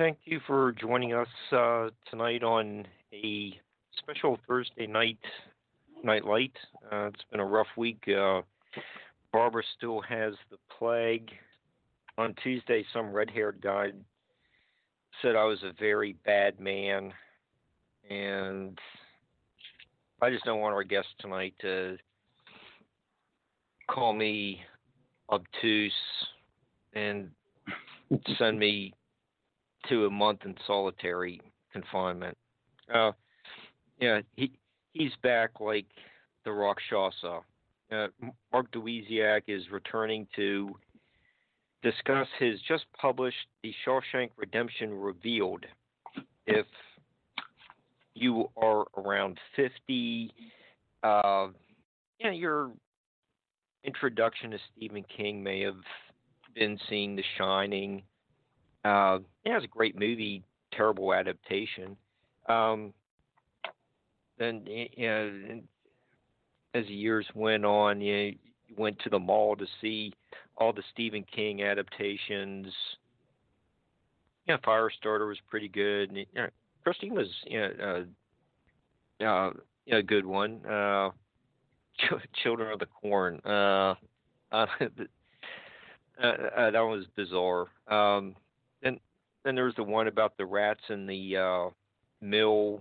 Thank you for joining us uh, tonight on a special Thursday night night light. Uh, it's been a rough week. Uh, Barbara still has the plague. On Tuesday, some red-haired guy said I was a very bad man, and I just don't want our guest tonight to call me obtuse and send me to a month in solitary confinement. Uh, yeah, he he's back like the Rakshasa. Uh, Mark Dawidziak is returning to discuss his just published The Shawshank Redemption Revealed. If you are around 50, uh, yeah, your introduction to Stephen King may have been seeing The Shining, uh, it was a great movie, terrible adaptation. Um, then you know, as the years went on, you, know, you went to the mall to see all the Stephen King adaptations. Yeah, Firestarter was pretty good. And, you know, Christine was you know, uh, uh, you know, a good one. Uh, Children of the Corn. Uh, uh, uh, that was bizarre. Um, then there was the one about the rats in the uh, mill.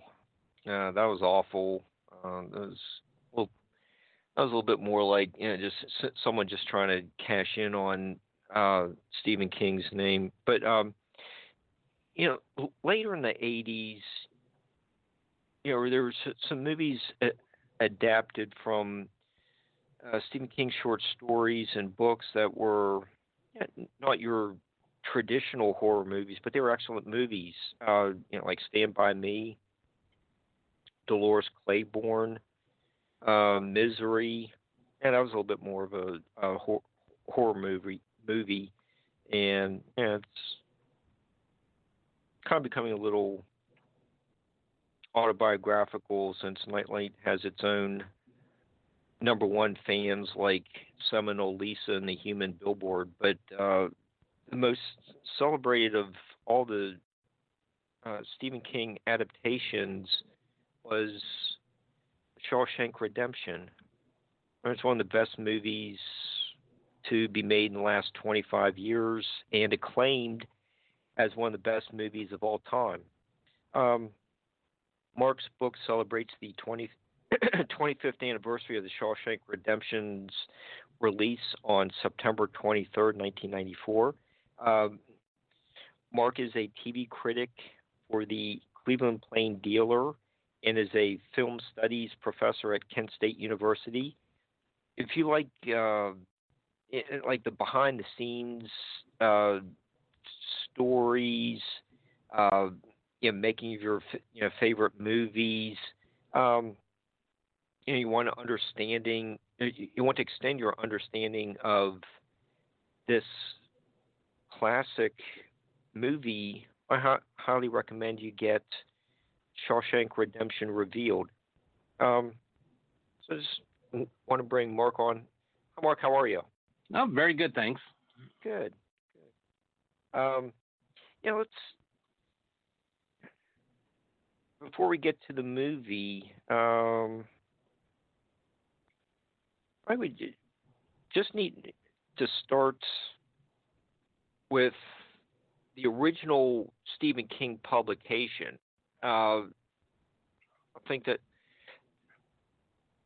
Uh, that was awful. Uh, that was well, that was a little bit more like you know just someone just trying to cash in on uh, Stephen King's name. But um, you know, later in the '80s, you know, there were some movies adapted from uh, Stephen King short stories and books that were not your traditional horror movies, but they were excellent movies. Uh, you know, like Stand by Me, Dolores Claiborne, uh, Misery, and that was a little bit more of a, a hor- horror movie. Movie, and yeah, it's kind of becoming a little autobiographical since Nightlight has its own number one fans like Seminole Lisa and the Human Billboard, but uh, the most celebrated of all the uh, Stephen King adaptations was Shawshank Redemption. It's one of the best movies to be made in the last 25 years and acclaimed as one of the best movies of all time. Um, Mark's book celebrates the 20, 25th anniversary of the Shawshank Redemption's release on September 23rd, 1994. Um, Mark is a TV critic for the Cleveland Plain Dealer and is a film studies professor at Kent State University. If you like, uh, it, like the behind the scenes uh, stories, uh, you know, making your you know favorite movies, um, you know, you want understanding, you want to extend your understanding of this classic movie, I ha- highly recommend you get Shawshank Redemption Revealed. Um, so just want to bring Mark on. Mark, how are you? Oh, very good, thanks. Good. Good. Um, you know, let's before we get to the movie, um, I would just need to start with the original Stephen King publication. Uh, I think that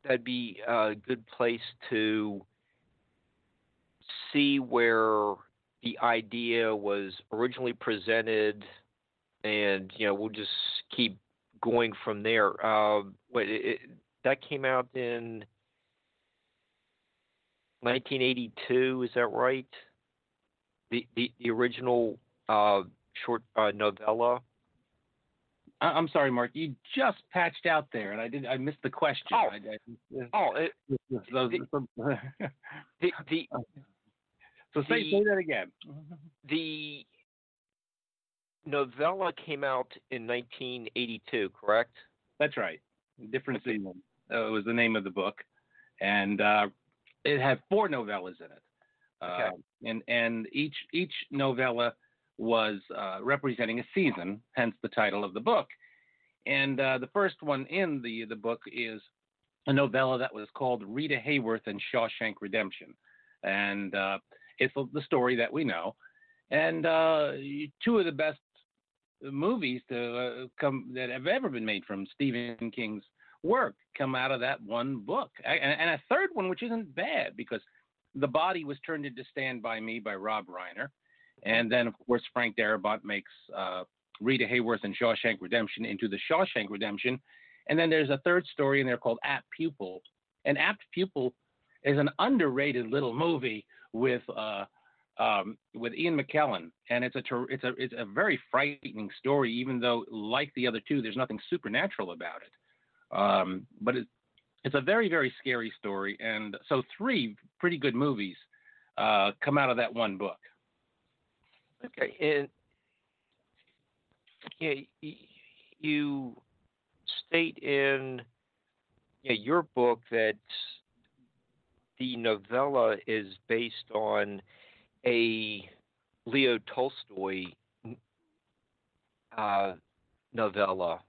that'd be a good place to see where the idea was originally presented, and you know we'll just keep going from there. Uh, it, it, that came out in 1982, is that right? The the, the original uh, short uh, novella. I'm sorry, Mark. You just patched out there, and I did. I missed the question. Oh, I, I, oh it, the, the, the, so say, say that again. The novella came out in 1982, correct? That's right. Different season. Uh, it was the name of the book, and uh, it had four novellas in it. Okay. Uh, and and each each novella was uh, representing a season, hence the title of the book. And uh, the first one in the the book is a novella that was called Rita Hayworth and Shawshank Redemption, and uh, it's the story that we know. And uh, two of the best movies to uh, come that have ever been made from Stephen King's work come out of that one book, and, and a third one which isn't bad because the body was turned into Stand by Me by Rob Reiner, and then of course Frank Darabont makes uh, Rita Hayworth and Shawshank Redemption into the Shawshank Redemption, and then there's a third story in there called Apt Pupil, and Apt Pupil is an underrated little movie with uh, um, with Ian McKellen, and it's a ter- it's a it's a very frightening story. Even though, like the other two, there's nothing supernatural about it. Um, but it's it's a very very scary story, and so three pretty good movies uh, come out of that one book. Okay, and yeah, you state in yeah, your book that the novella is based on a Leo Tolstoy uh, novella.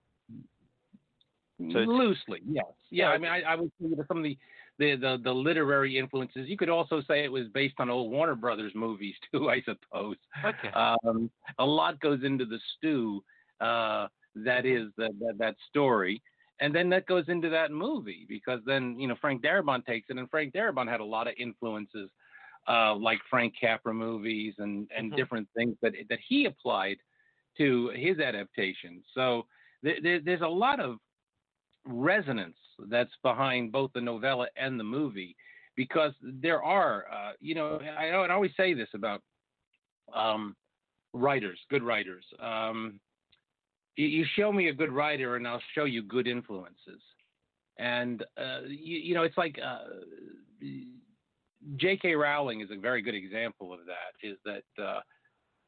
So Loosely, yes. Yeah, I mean, I, I would say that some of the, the, the, the, literary influences. You could also say it was based on old Warner Brothers movies too, I suppose. Okay. Um, a lot goes into the stew uh, that is that, that, that story. And then that goes into that movie because then, you know, Frank Darabont takes it, and Frank Darabont had a lot of influences uh, like Frank Capra movies and, and mm-hmm. different things that that he applied to his adaptation. So there, there's a lot of resonance that's behind both the novella and the movie because there are, uh, you know, I, I always say this about um, writers, good writers. Um, you, show me a good writer, and I'll show you good influences. And uh, you, you, know, it's like uh, J.K. Rowling is a very good example of that. Is that uh,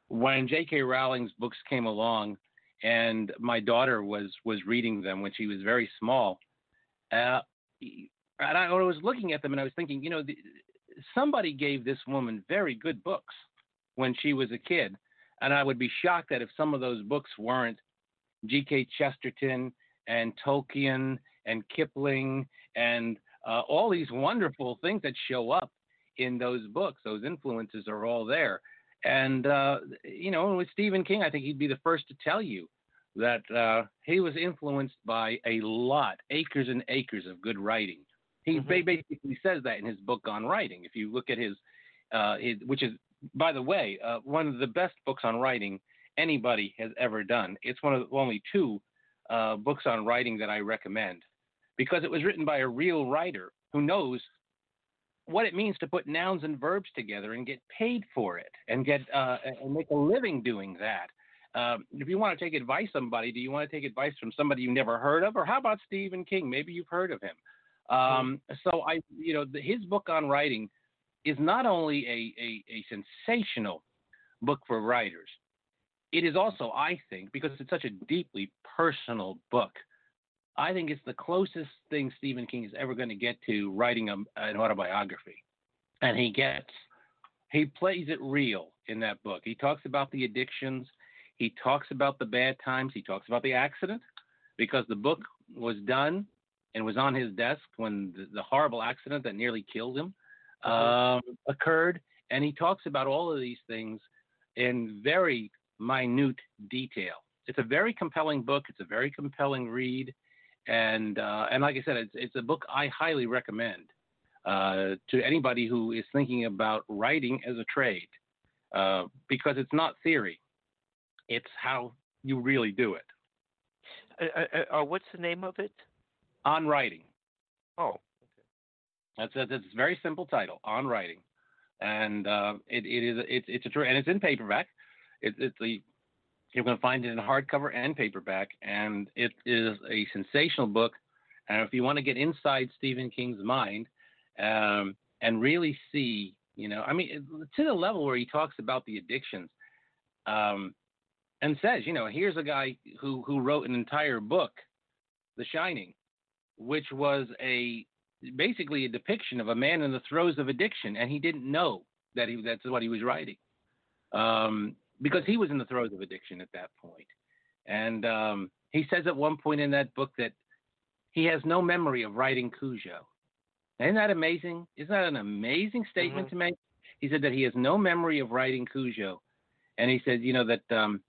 when J.K. Rowling's books came along, and my daughter was was reading them when she was very small, uh, and I, was looking at them and I was thinking, you know, the, somebody gave this woman very good books when she was a kid, and I would be shocked that if some of those books weren't G.K. Chesterton and Tolkien and Kipling and uh, all these wonderful things that show up in those books. Those influences are all there. And, uh, you know, with Stephen King, I think he'd be the first to tell you that uh, he was influenced by a lot, acres and acres of good writing. He mm-hmm. basically says that in his book on writing. If you look at his, uh, his which is, by the way, uh, one of the best books on writing anybody has ever done. It's one of the only two uh, books on writing that I recommend because it was written by a real writer who knows what it means to put nouns and verbs together and get paid for it and get uh, and make a living doing that. Um, if you want to take advice somebody, do you want to take advice from somebody you never heard of, or how about Stephen King? Maybe you've heard of him. Um, so I, you know, the, his book on writing is not only a, a, a sensational book for writers. It is also, I think, because it's such a deeply personal book, I think it's the closest thing Stephen King is ever going to get to writing a, an autobiography. And he gets, he plays it real in that book. He talks about the addictions, he talks about the bad times, he talks about the accident, because the book was done and was on his desk when the, the horrible accident that nearly killed him um, occurred. And he talks about all of these things in very minute detail. It's a very compelling book. It's a very compelling read, and uh, and like I said, it's it's a book I highly recommend uh, to anybody who is thinking about writing as a trade, uh, because it's not theory, it's how you really do it. Uh, uh, uh, what's the name of it? On writing. Oh, okay. That's a, that's a very simple title. On writing, and it it is it's it's a true and it's in paperback. It, it's a you're going to find it in hardcover and paperback, and it is a sensational book. And if you want to get inside Stephen King's mind um, and really see, you know, I mean, to the level where he talks about the addictions um, and says, you know, here's a guy who who wrote an entire book, The Shining, which was a basically a depiction of a man in the throes of addiction, and he didn't know that he that's what he was writing. Um, because he was in the throes of addiction at that point. And um, he says at one point in that book that he has no memory of writing Cujo. Isn't that amazing? Isn't that an amazing statement mm-hmm. to make? He said that he has no memory of writing Cujo, and he said, you know, that um,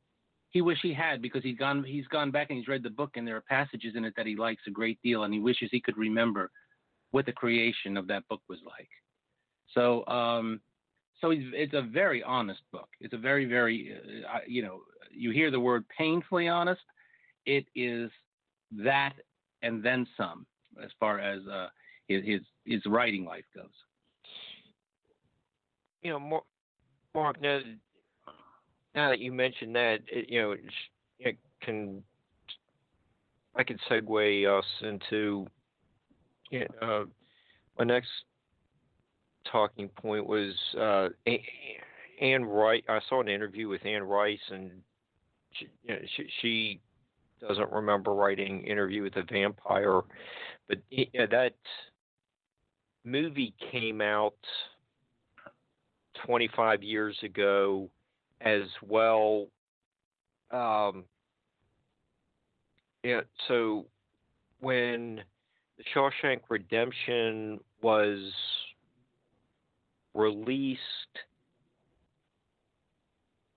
he wish he had because he's gone he's gone back and he's read the book and there are passages in it that he likes a great deal, and he wishes he could remember what the creation of that book was like. So um, so it's a very honest book. It's a very, very, uh, you know, you hear the word painfully honest. It is that and then some as far as uh, his, his, his writing life goes. You know, Mark, now, now that you mentioned that, it, you know, it can I can segue us into you know, uh, my next talking point was uh, Anne Rice. I saw an interview with Anne Rice, and she, you know, she, she doesn't remember writing Interview with a Vampire, but yeah, that movie came out 25 years ago as well. Um, yeah, so when the Shawshank Redemption was released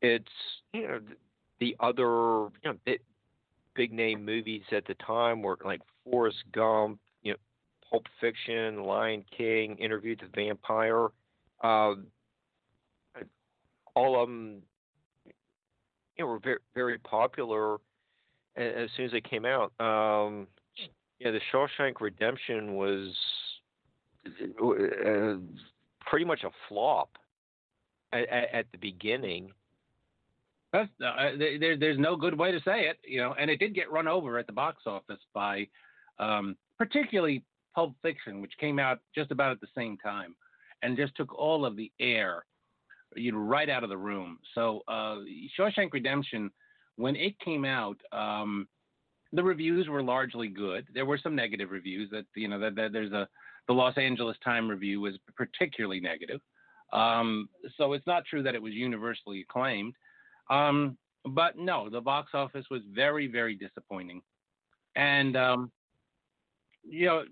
it's you know the other you know big, big name movies at the time were like Forrest Gump, you know, Pulp Fiction, Lion King, Interview with the Vampire. Um, all of them, you know, were very very popular as soon as they came out. Um, yeah, the Shawshank Redemption was uh, pretty much a flop at, at the beginning. That's, uh, there, there's no good way to say it, you know. And it did get run over at the box office by, um, particularly Pulp Fiction, which came out just about at the same time, and just took all of the air, you know, right out of the room. So uh, Shawshank Redemption, when it came out, um, the reviews were largely good. There were some negative reviews that you know that, that there's a the Los Angeles Time review was particularly negative. Um, so it's not true that it was universally acclaimed. Um, but no, the box office was very, very disappointing. And, um, you know,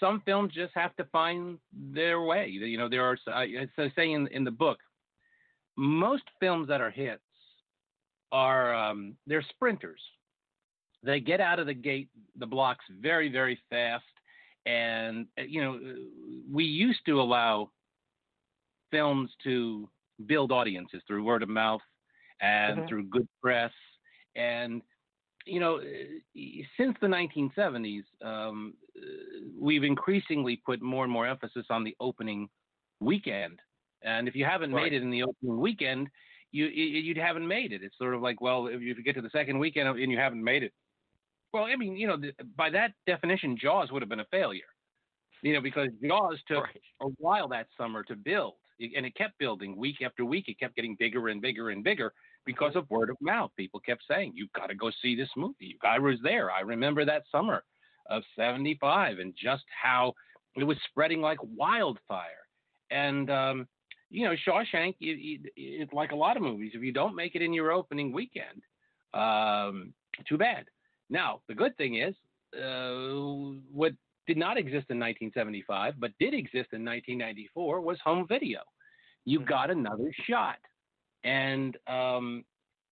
some films just have to find their way. You know, there are, as I say in, in the book, most films that are hits are, um, they're sprinters. They get out of the gate, the blocks very, very fast and uh, you know we used to allow films to build audiences through word of mouth and mm-hmm. through good press and you know uh, since the 1970s um, uh, we've increasingly put more and more emphasis on the opening weekend and if you haven't right. made it in the opening weekend you, you you haven't made it it's sort of like well if you get to the second weekend and you haven't made it well, I mean, you know, by that definition, Jaws would have been a failure. You know, because Jaws took Right. a while that summer to build, and it kept building week after week. It kept getting bigger and bigger and bigger because of word of mouth. People kept saying, "You've got to go see this movie." I was there. I remember that summer of '75 and just how it was spreading like wildfire. And um, you know, Shawshank, it's like a lot of movies. If you don't make it in your opening weekend, um, too bad. Now, the good thing is, uh, what did not exist in 1975 but did exist in 1994 was home video. You Mhm. got another shot, and um,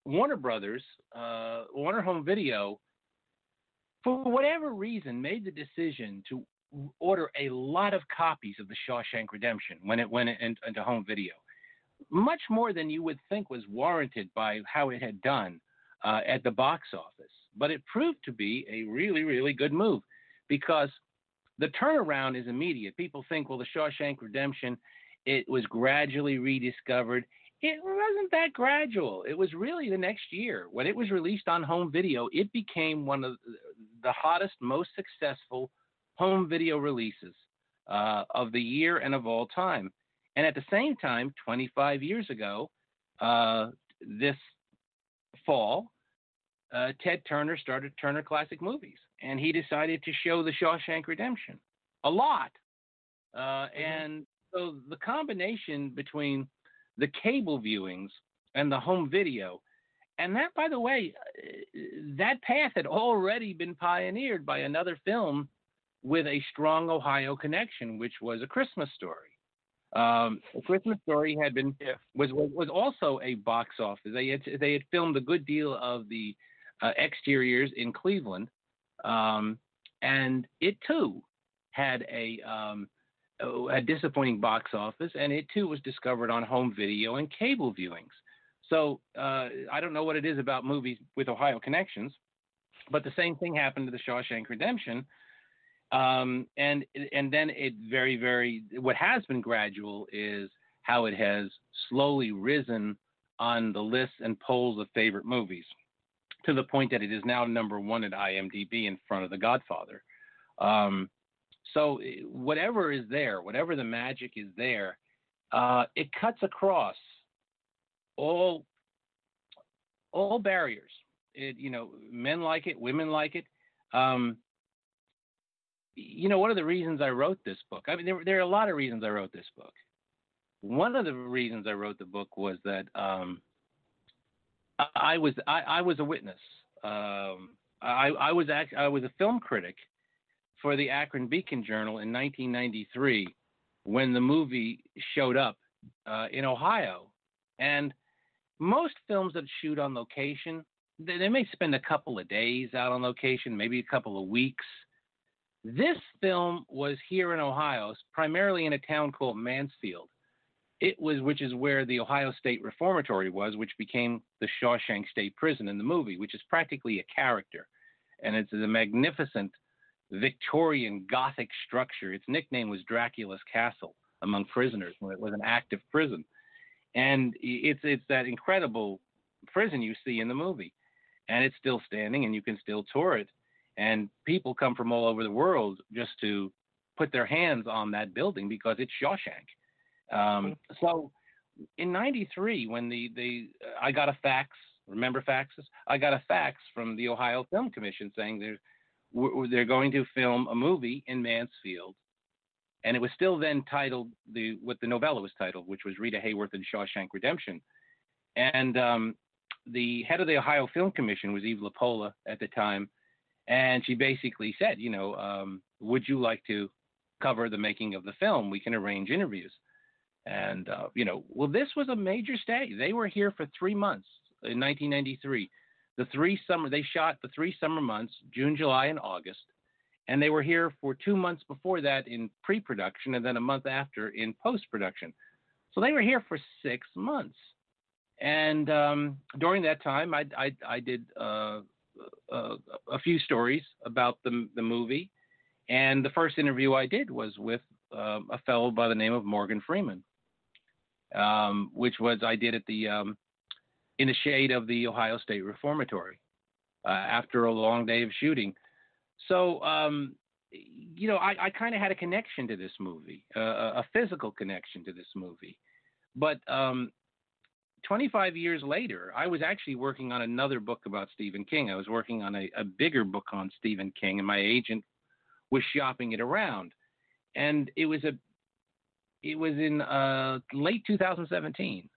Warner Brothers, uh, Warner Home Video, for whatever reason, made the decision to order a lot of copies of The Shawshank Redemption when it went in, into home video, much more than you would think was warranted by how it had done uh, at the box office. But it proved to be a really, really good move because the turnaround is immediate. People think, well, The Shawshank Redemption, it was gradually rediscovered. It wasn't that gradual. It was really the next year. When it was released on home video, it became one of the hottest, most successful home video releases uh, of the year and of all time. And at the same time, 25 years ago, uh, this fall, uh, Ted Turner started Turner Classic Movies, and he decided to show The Shawshank Redemption a lot. Uh, And so the combination between the cable viewings and the home video, and that, by the way, uh, that path had already been pioneered by another film with a strong Ohio connection, which was A Christmas Story. Um, a Christmas Story had been Yeah. was, was was also a box office. They had they had filmed a good deal of the uh, exteriors in Cleveland, um, and it too had a um, a disappointing box office, and it too was discovered on home video and cable viewings. So uh, I don't know what it is about movies with Ohio connections, but the same thing happened to The Shawshank Redemption. Um, and and then it very very what has been gradual is how it has slowly risen on the lists and polls of favorite movies to the point that it is now number one at IMDb in front of The Godfather. Um, so whatever is there, whatever the magic is there, uh, it cuts across all all barriers. It, you know, men like it, women like it. Um, you know, one of the reasons I wrote this book. I mean, there, there are a lot of reasons I wrote this book. One of the reasons I wrote the book was that um, I, was I, I was a witness. Um, I, I was act, I was a film critic for the Akron Beacon Journal in 1993 when the movie showed up uh, in Ohio. And most films that shoot on location, they, they may spend a couple of days out on location, maybe a couple of weeks. This film was here in Ohio, primarily in a town called Mansfield. It was, which is where the Ohio State Reformatory was, which became the Shawshank State Prison in the movie, which is practically a character, and it's a magnificent Victorian Gothic structure. Its nickname was Dracula's Castle among prisoners when it was an active prison, and it's it's that incredible prison you see in the movie, and it's still standing, and you can still tour it, and people come from all over the world just to put their hands on that building because it's Shawshank. Um, so in '93, when the the I got a fax, remember faxes? I got a fax from the Ohio Film Commission saying they're they're going to film a movie in Mansfield, and it was still then titled the what the novella was titled, which was Rita Hayworth and Shawshank Redemption, and um, the head of the Ohio Film Commission was Eve Lapolla at the time, and she basically said, you know, um, would you like to cover the making of the film? We can arrange interviews. And, uh, you know, well, this was a major stay. They were here for three months in 1993. The three summer, they shot the three summer months, June, July, and August. And they were here for two months before that in pre production and then a month after in post production. So they were here for six months. And um, during that time, I, I, I did uh, uh, a few stories about the, the movie. And the first interview I did was with uh, a fellow by the name of Morgan Freeman um, which was I did at the um, in the shade of the Ohio State Reformatory uh, after a long day of shooting. So um, you know, I, I kind of had a connection to this movie, uh, a physical connection to this movie. But um, 25 years later, I was actually working on another book about Stephen King. I was working on a, a bigger book on Stephen King, and my agent was shopping it around. And it was a, it was in uh, late 2017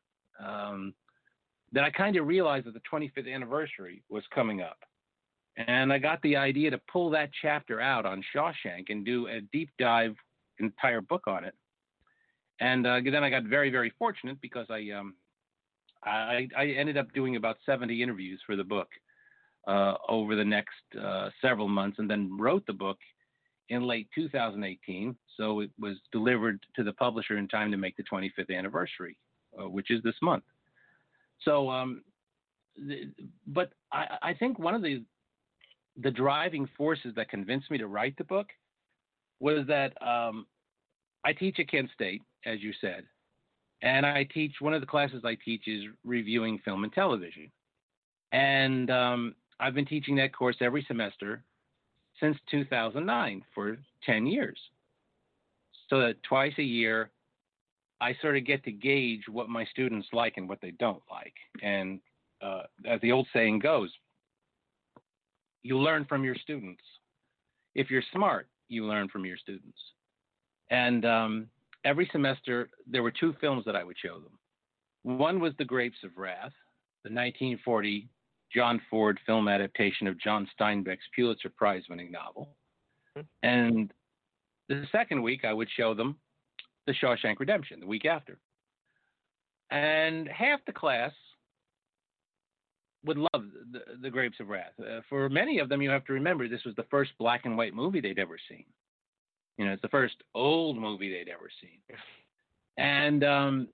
um, that I kind of realized that the 25th anniversary was coming up. And I got the idea to pull that chapter out on Shawshank and do a deep dive entire book on it. And uh, then I got very, very fortunate because I, um, I, I ended up doing about 70 interviews for the book uh, over the next uh, several months, and then wrote the book in late 2018. So it was delivered to the publisher in time to make the 25th anniversary, uh, which is this month. So, um, but I, I think one of the the driving forces that convinced me to write the book was that um, I teach at Kent State, as you said, and I teach one of the classes I teach is reviewing film and television, and um, I've been teaching that course every semester since 2009 for 10 years. So that twice a year, I sort of get to gauge what my students like and what they don't like. And uh, as the old saying goes, you learn from your students. If you're smart, you learn from your students. And um, every semester, there were two films that I would show them. One was The Grapes of Wrath, the 1940 John Ford film adaptation of John Steinbeck's Pulitzer Prize winning novel. Hmm. And the second week, I would show them The Shawshank Redemption, the week after. And half the class would love the, the Grapes of Wrath. Uh, for many of them, you have to remember this was the first black and white movie they'd ever seen. You know, it's the first old movie they'd ever seen. And um,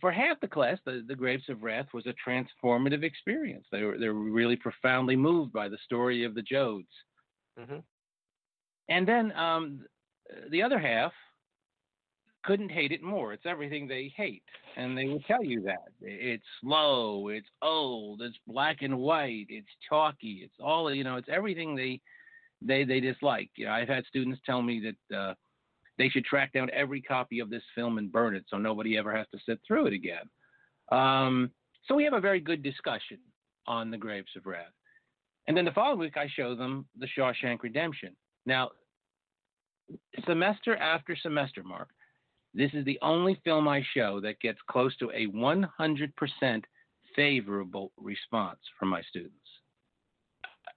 for half the class, the, the Grapes of Wrath was a transformative experience. They were they were really profoundly moved by the story of the Joads. Mm-hmm. And then um, the other half couldn't hate it more. It's everything they hate, and they will tell you that it's slow, it's old, it's black and white, it's chalky, it's all you know, it's everything they they they dislike. You know, I've had students tell me that uh, they should track down every copy of this film and burn it so nobody ever has to sit through it again. Um, so we have a very good discussion on the Grapes of Wrath. And then the following week, I show them The Shawshank Redemption. Now, semester after semester, Mark, this is the only film I show that gets close to a 100% favorable response from my students.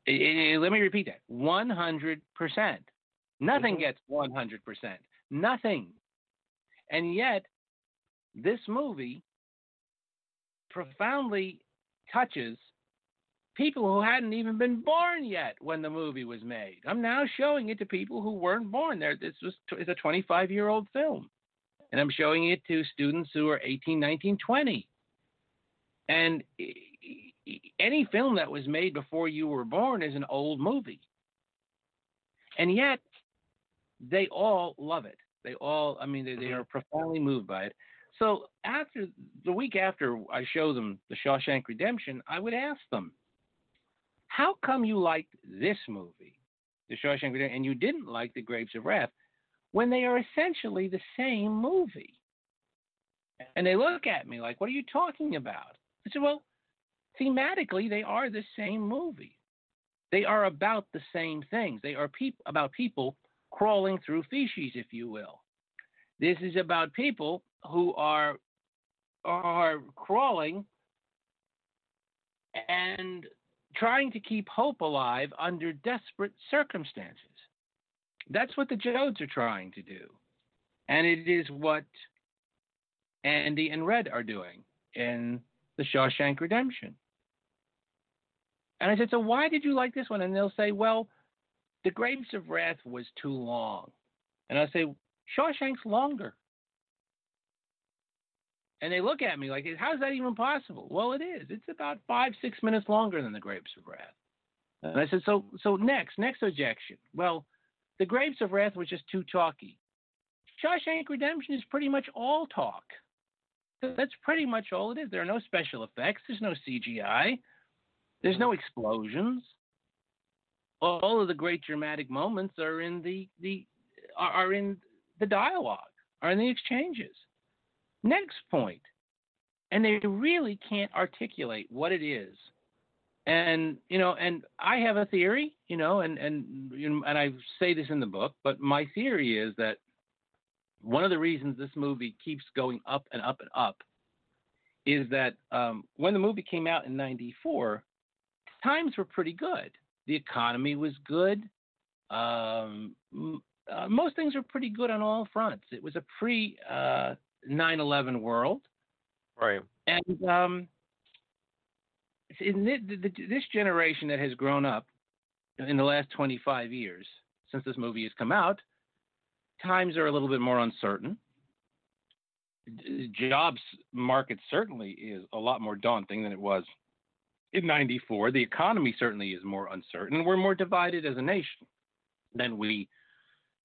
let me repeat that 100%. Nothing mm-hmm. gets 100%. Nothing. And yet, this movie profoundly touches people who hadn't even been born yet when the movie was made. I'm now showing it to people who weren't born there. This was it's a 25 year old film and I'm showing it to students who are 18, 19, 20. And any film that was made before you were born is an old movie. And yet, they all love it. They all, I mean, they, they mm-hmm. are profoundly moved by it. So after the week after I show them the Shawshank Redemption, I would ask them, "How come you liked this movie, the Shawshank Redemption, and you didn't like the Grapes of Wrath?" when they are essentially the same movie. And they look at me like, What are you talking about? I said, Well, thematically, they are the same movie. They are about the same things. They are peop- about people crawling through feces, if you will. This is about people who are are crawling and trying to keep hope alive under desperate circumstances. That's what the Joads are trying to do. And it is what Andy and Red are doing in The Shawshank Redemption. And I said, So why did you like this one? And they'll say, Well, The Grapes of Wrath was too long. And I say, Shawshank's longer. And they look at me like, How's that even possible? Well, it is. It's about five, six minutes longer than The Grapes of Wrath. And I said, So so next, next objection. Well, the Grapes of Wrath was just too talky. Shawshank Redemption is pretty much all talk. That's pretty much all it is. There are no special effects. There's no CGI. There's no explosions. All of the great dramatic moments are in the the are in the dialogue, are in the exchanges. Next point, and they really can't articulate what it is. And you know, and I have a theory, you know, and and and I say this in the book, but my theory is that one of the reasons this movie keeps going up and up and up is that um, when the movie came out in '94, times were pretty good. The economy was good. Um, uh, most things were pretty good on all fronts. It was a pre uh, 9/11 world, right? And um, the, this generation that has grown up in the last 25 years since this movie has come out, times are a little bit more uncertain. Jobs market certainly is a lot more daunting than it was in 94. The economy certainly is more uncertain. We're more divided as a nation than we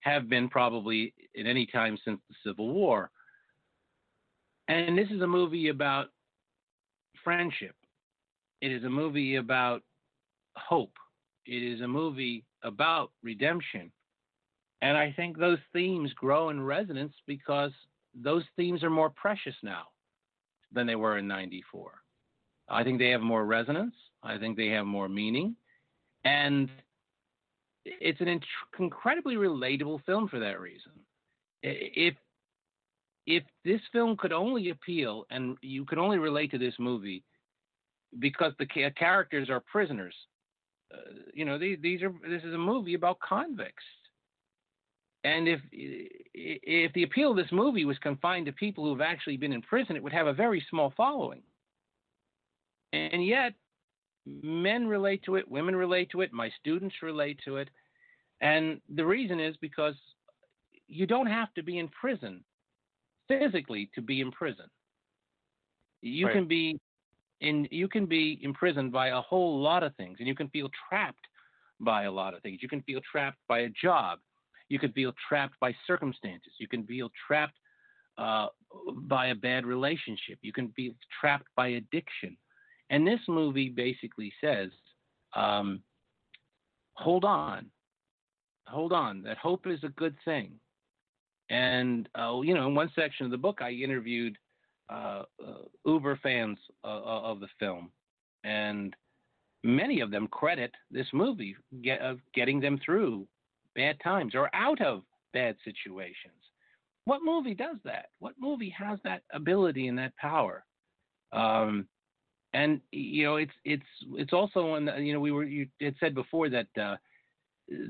have been probably at any time since the Civil War. And this is a movie about friendship. It is a movie about hope. It is a movie about redemption. And I think those themes grow in resonance because those themes are more precious now than they were in 94. I think they have more resonance. I think they have more meaning. And it's an incredibly relatable film for that reason. If if this film could only appeal and you could only relate to this movie because the characters are prisoners, uh, you know these, these are this is a movie about convicts. And if if the appeal of this movie was confined to people who have actually been in prison, it would have a very small following. And yet, men relate to it, women relate to it, my students relate to it. And the reason is because you don't have to be in prison physically to be in prison. You right. can be in you can be imprisoned by a whole lot of things and you can feel trapped by a lot of things. You can feel trapped by a job. You can feel trapped by circumstances. You can feel trapped uh, by a bad relationship. You can be trapped by addiction. And this movie basically says, um, hold on, hold on, that hope is a good thing. And, uh, you know, in one section of the book, I interviewed uh, uh uber fans uh, uh, of the film. And many of them credit this movie get, of getting them through bad times or out of bad situations. What movie does that? What movie has that ability and that power? Um, and you know it's it's it's also when you know we were you had said before that uh,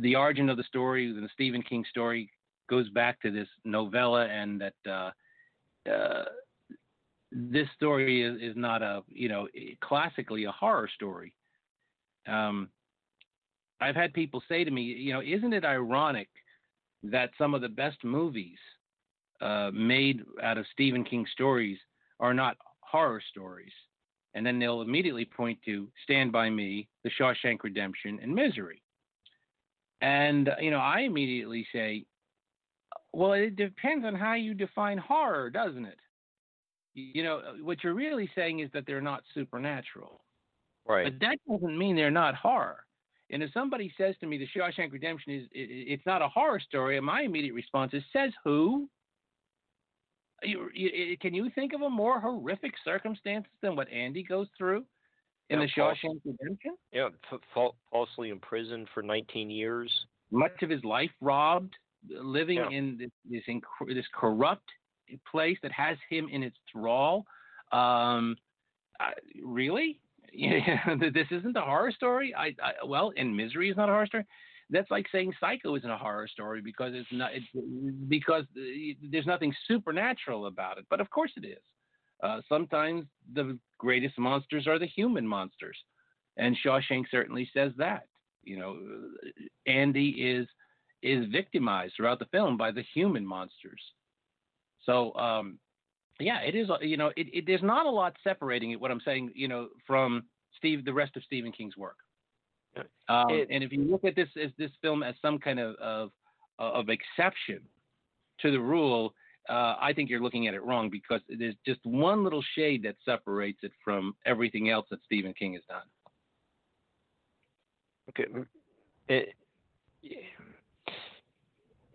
the origin of the story, the Stephen King story, goes back to this novella, and that uh, uh, this story is, is not a you know classically a horror story. Um, I've had people say to me, you know, isn't it ironic that some of the best movies uh, made out of Stephen King stories are not horror stories? And then they'll immediately point to Stand by Me, The Shawshank Redemption, and Misery. And uh, you know, I immediately say, well, it depends on how you define horror, doesn't it? You know, uh, what you're really saying is that they're not supernatural. Right. But that doesn't mean they're not horror. And if somebody says to me, The Shawshank Redemption is it's not a horror story, my immediate response is, says who? You, you, can you think of a more horrific circumstance than what Andy goes through in yeah, the Shawshank Redemption? Yeah, f- falsely imprisoned for 19 years. Much of his life robbed, living yeah. in this this, inc- this, corrupt place that has him in its thrall. Um, uh, really? Yeah, this isn't a horror story. I, I well, and misery is not a horror story that's like saying Psycho isn't a horror story because it's not it's, because there's nothing supernatural about it. But of course it is. Uh, sometimes the greatest monsters are the human monsters, and Shawshank certainly says that. You know, Andy is is victimized throughout the film by the human monsters. So um, yeah, it is. You know, it, it, there's not a lot separating it. What I'm saying, you know, from Steve, the rest of Stephen King's work. Um, it, and if you look at this as this film as some kind of of, of exception to the rule, uh, I think you're looking at it wrong because there's just one little shade that separates it from everything else that Stephen King has done. Okay, it,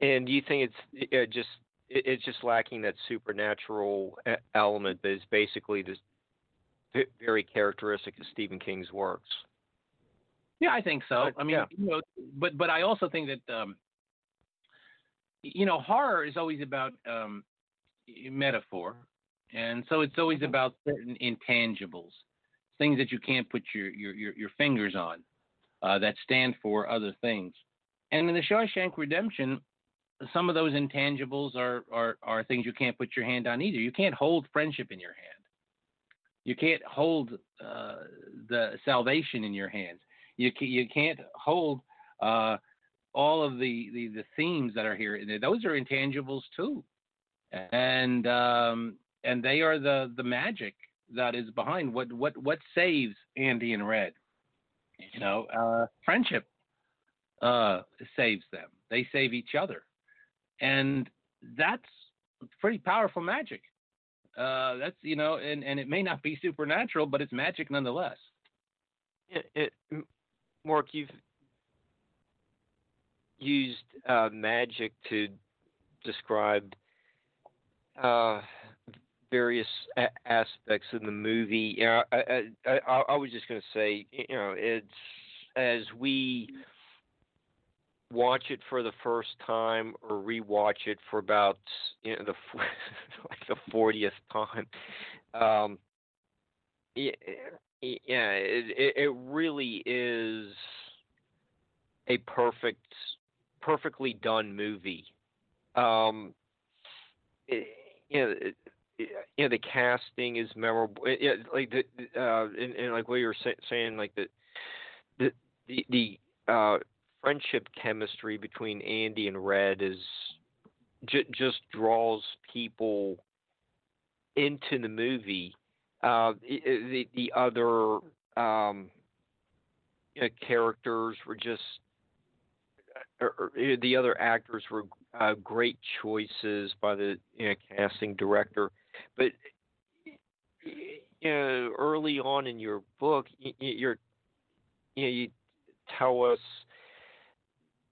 and do you think it's it just it's just lacking that supernatural element that is basically this very characteristic of Stephen King's works? Yeah, I think so. I mean, yeah. you know, but but I also think that um, you know, horror is always about um, metaphor, and so it's always about certain intangibles, things that you can't put your your your, your fingers on, uh, that stand for other things. And in the Shawshank Redemption, some of those intangibles are, are are things you can't put your hand on either. You can't hold friendship in your hand. You can't hold uh, the salvation in your hands. You you can't hold uh, all of the, the the themes that are here. Those are intangibles too, and um, and they are the the magic that is behind what what what saves Andy and Red. You know, uh, friendship uh, saves them. They save each other, and that's pretty powerful magic. Uh, that's you know, and and it may not be supernatural, but it's magic nonetheless. It, it, Mark, you've used uh, magic to describe uh, various a- aspects of the movie. You know, I, I, I, I was just going to say, you know, it's as we watch it for the first time or rewatch it for about you know the like the fortieth time. Um, yeah, yeah, it, it really is a perfect, perfectly done movie. Um, it, you know, it, you know, the casting is memorable. It, like the, uh, and, and like what you were say, saying, like the, the, the, the uh, friendship chemistry between Andy and Red is j- just draws people into the movie. Uh, the the other um, you know, characters were just or, or, the other actors were uh, great choices by the you know, casting director, but you know, early on in your book, you, you're you know you tell us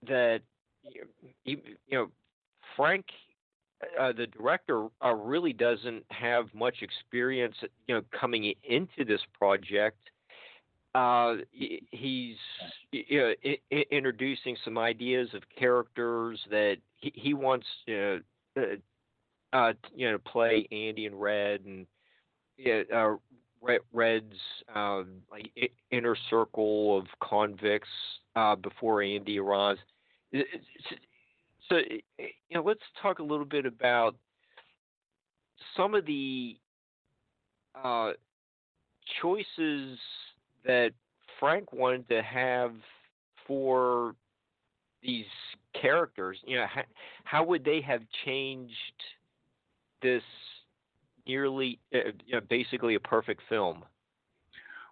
that you know Frank, uh, the director, uh, really doesn't have much experience, you know, coming into this project. Uh, he's you know, I- introducing some ideas of characters that he, he wants uh, uh, you know play Andy and Red and uh, Red's um, like inner circle of convicts uh, before Andy arrives. So, you know, let's talk a little bit about some of the uh, choices that Frank wanted to have for these characters. You know, how, how would they have changed this nearly, uh, you know, basically a perfect film?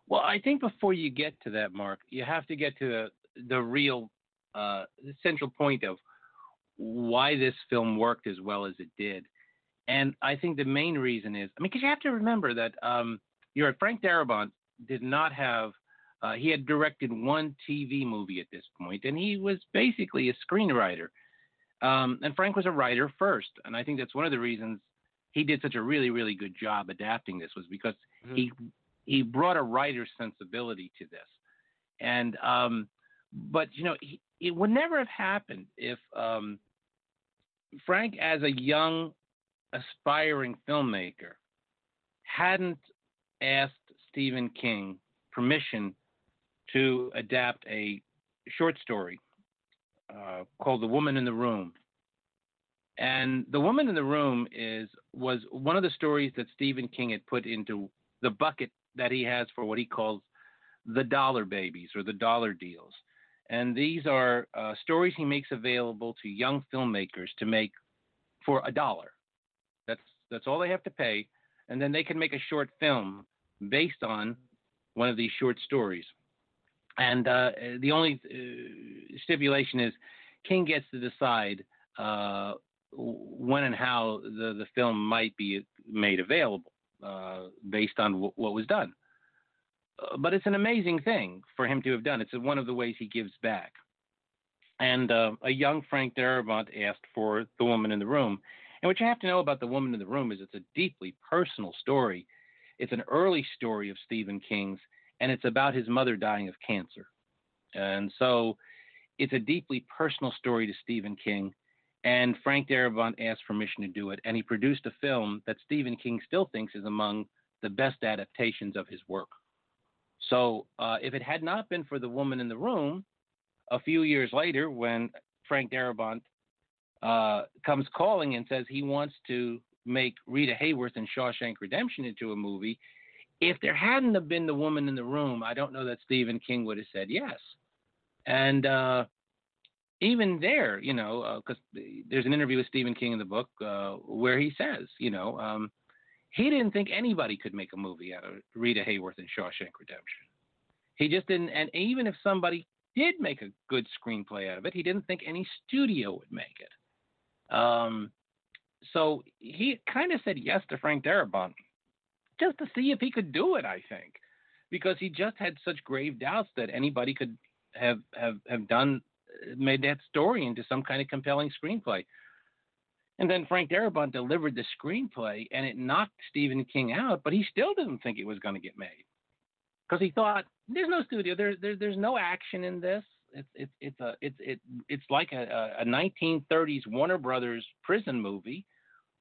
Well, I think before you get to that, Mark, you have to get to the the real uh, central point of why this film worked as well as it did. And I think the main reason is, I mean, because you have to remember that um, you're right, Frank Darabont did not have, uh, he had directed one TV movie at this point, and he was basically a screenwriter. Um, and Frank was a writer first, and I think that's one of the reasons he did such a really, really good job adapting this was because mm-hmm. he he brought a writer's sensibility to this, and um, but you know he, it would never have happened if um, Frank, as a young aspiring filmmaker, hadn't asked Stephen King permission to adapt a short story uh, called "The Woman in the Room." And "The Woman in the Room" is was one of the stories that Stephen King had put into the bucket that he has for what he calls the dollar babies or the dollar deals. And these are uh, stories he makes available to young filmmakers to make for a dollar. That's that's all they have to pay, and then they can make a short film based on one of these short stories. And uh, the only uh, stipulation is King gets to decide uh, when and how the, the film might be made available uh, based on w- what was done. Uh, but it's an amazing thing for him to have done. It's one of the ways he gives back. and uh, a young Frank Darabont asked for The Woman in the Room. And what you have to know about The Woman in the Room is it's a deeply personal story. It's an early story of Stephen King's, and it's about his mother dying of cancer. And so it's a deeply personal story to Stephen King. And Frank Darabont asked permission to do it, and he produced a film that Stephen King still thinks is among the best adaptations of his work. So uh, if it had not been for The Woman in the Room, a few years later, when Frank Darabont uh, comes calling and says he wants to make Rita Hayworth and Shawshank Redemption into a movie, if there hadn't have been the woman in the room, I don't know that Stephen King would have said yes. And uh, even there, you know, because uh, there's an interview with Stephen King in the book uh, where he says, you know, um, he didn't think anybody could make a movie out of Rita Hayworth and Shawshank Redemption. He just didn't, and even if somebody did make a good screenplay out of it. He didn't think any studio would make it. Um, so he kind of said yes to Frank Darabont just to see if he could do it. I think because he just had such grave doubts that anybody could have have have done made that story into some kind of compelling screenplay. And then Frank Darabont delivered the screenplay, and it knocked Stephen King out, but he still didn't think it was going to get made because he thought there's no studio. There's there, there's no action in this. It's it's it's a it's it it's like a, a 1930s Warner Brothers prison movie.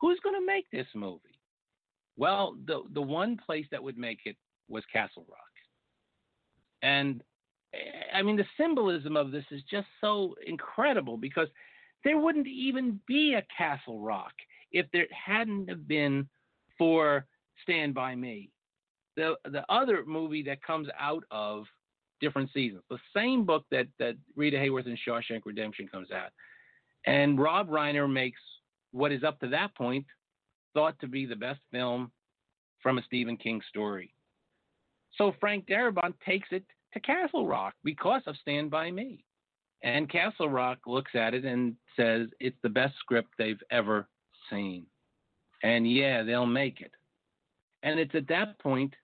Who's going to make this movie? Well, the the one place that would make it was Castle Rock. And eh, I mean the symbolism of this is just so incredible because there wouldn't even be a Castle Rock if there hadn't have been for Stand by Me the the other movie that comes out of different seasons. The same book that that Rita Hayworth and Shawshank Redemption comes out, and Rob Reiner makes what is up to that point thought to be the best film from a Stephen King story. So Frank Darabont takes it to Castle Rock because of Stand by Me. And Castle Rock looks at it and says it's the best script they've ever seen. And yeah, they'll make it. And it's at that point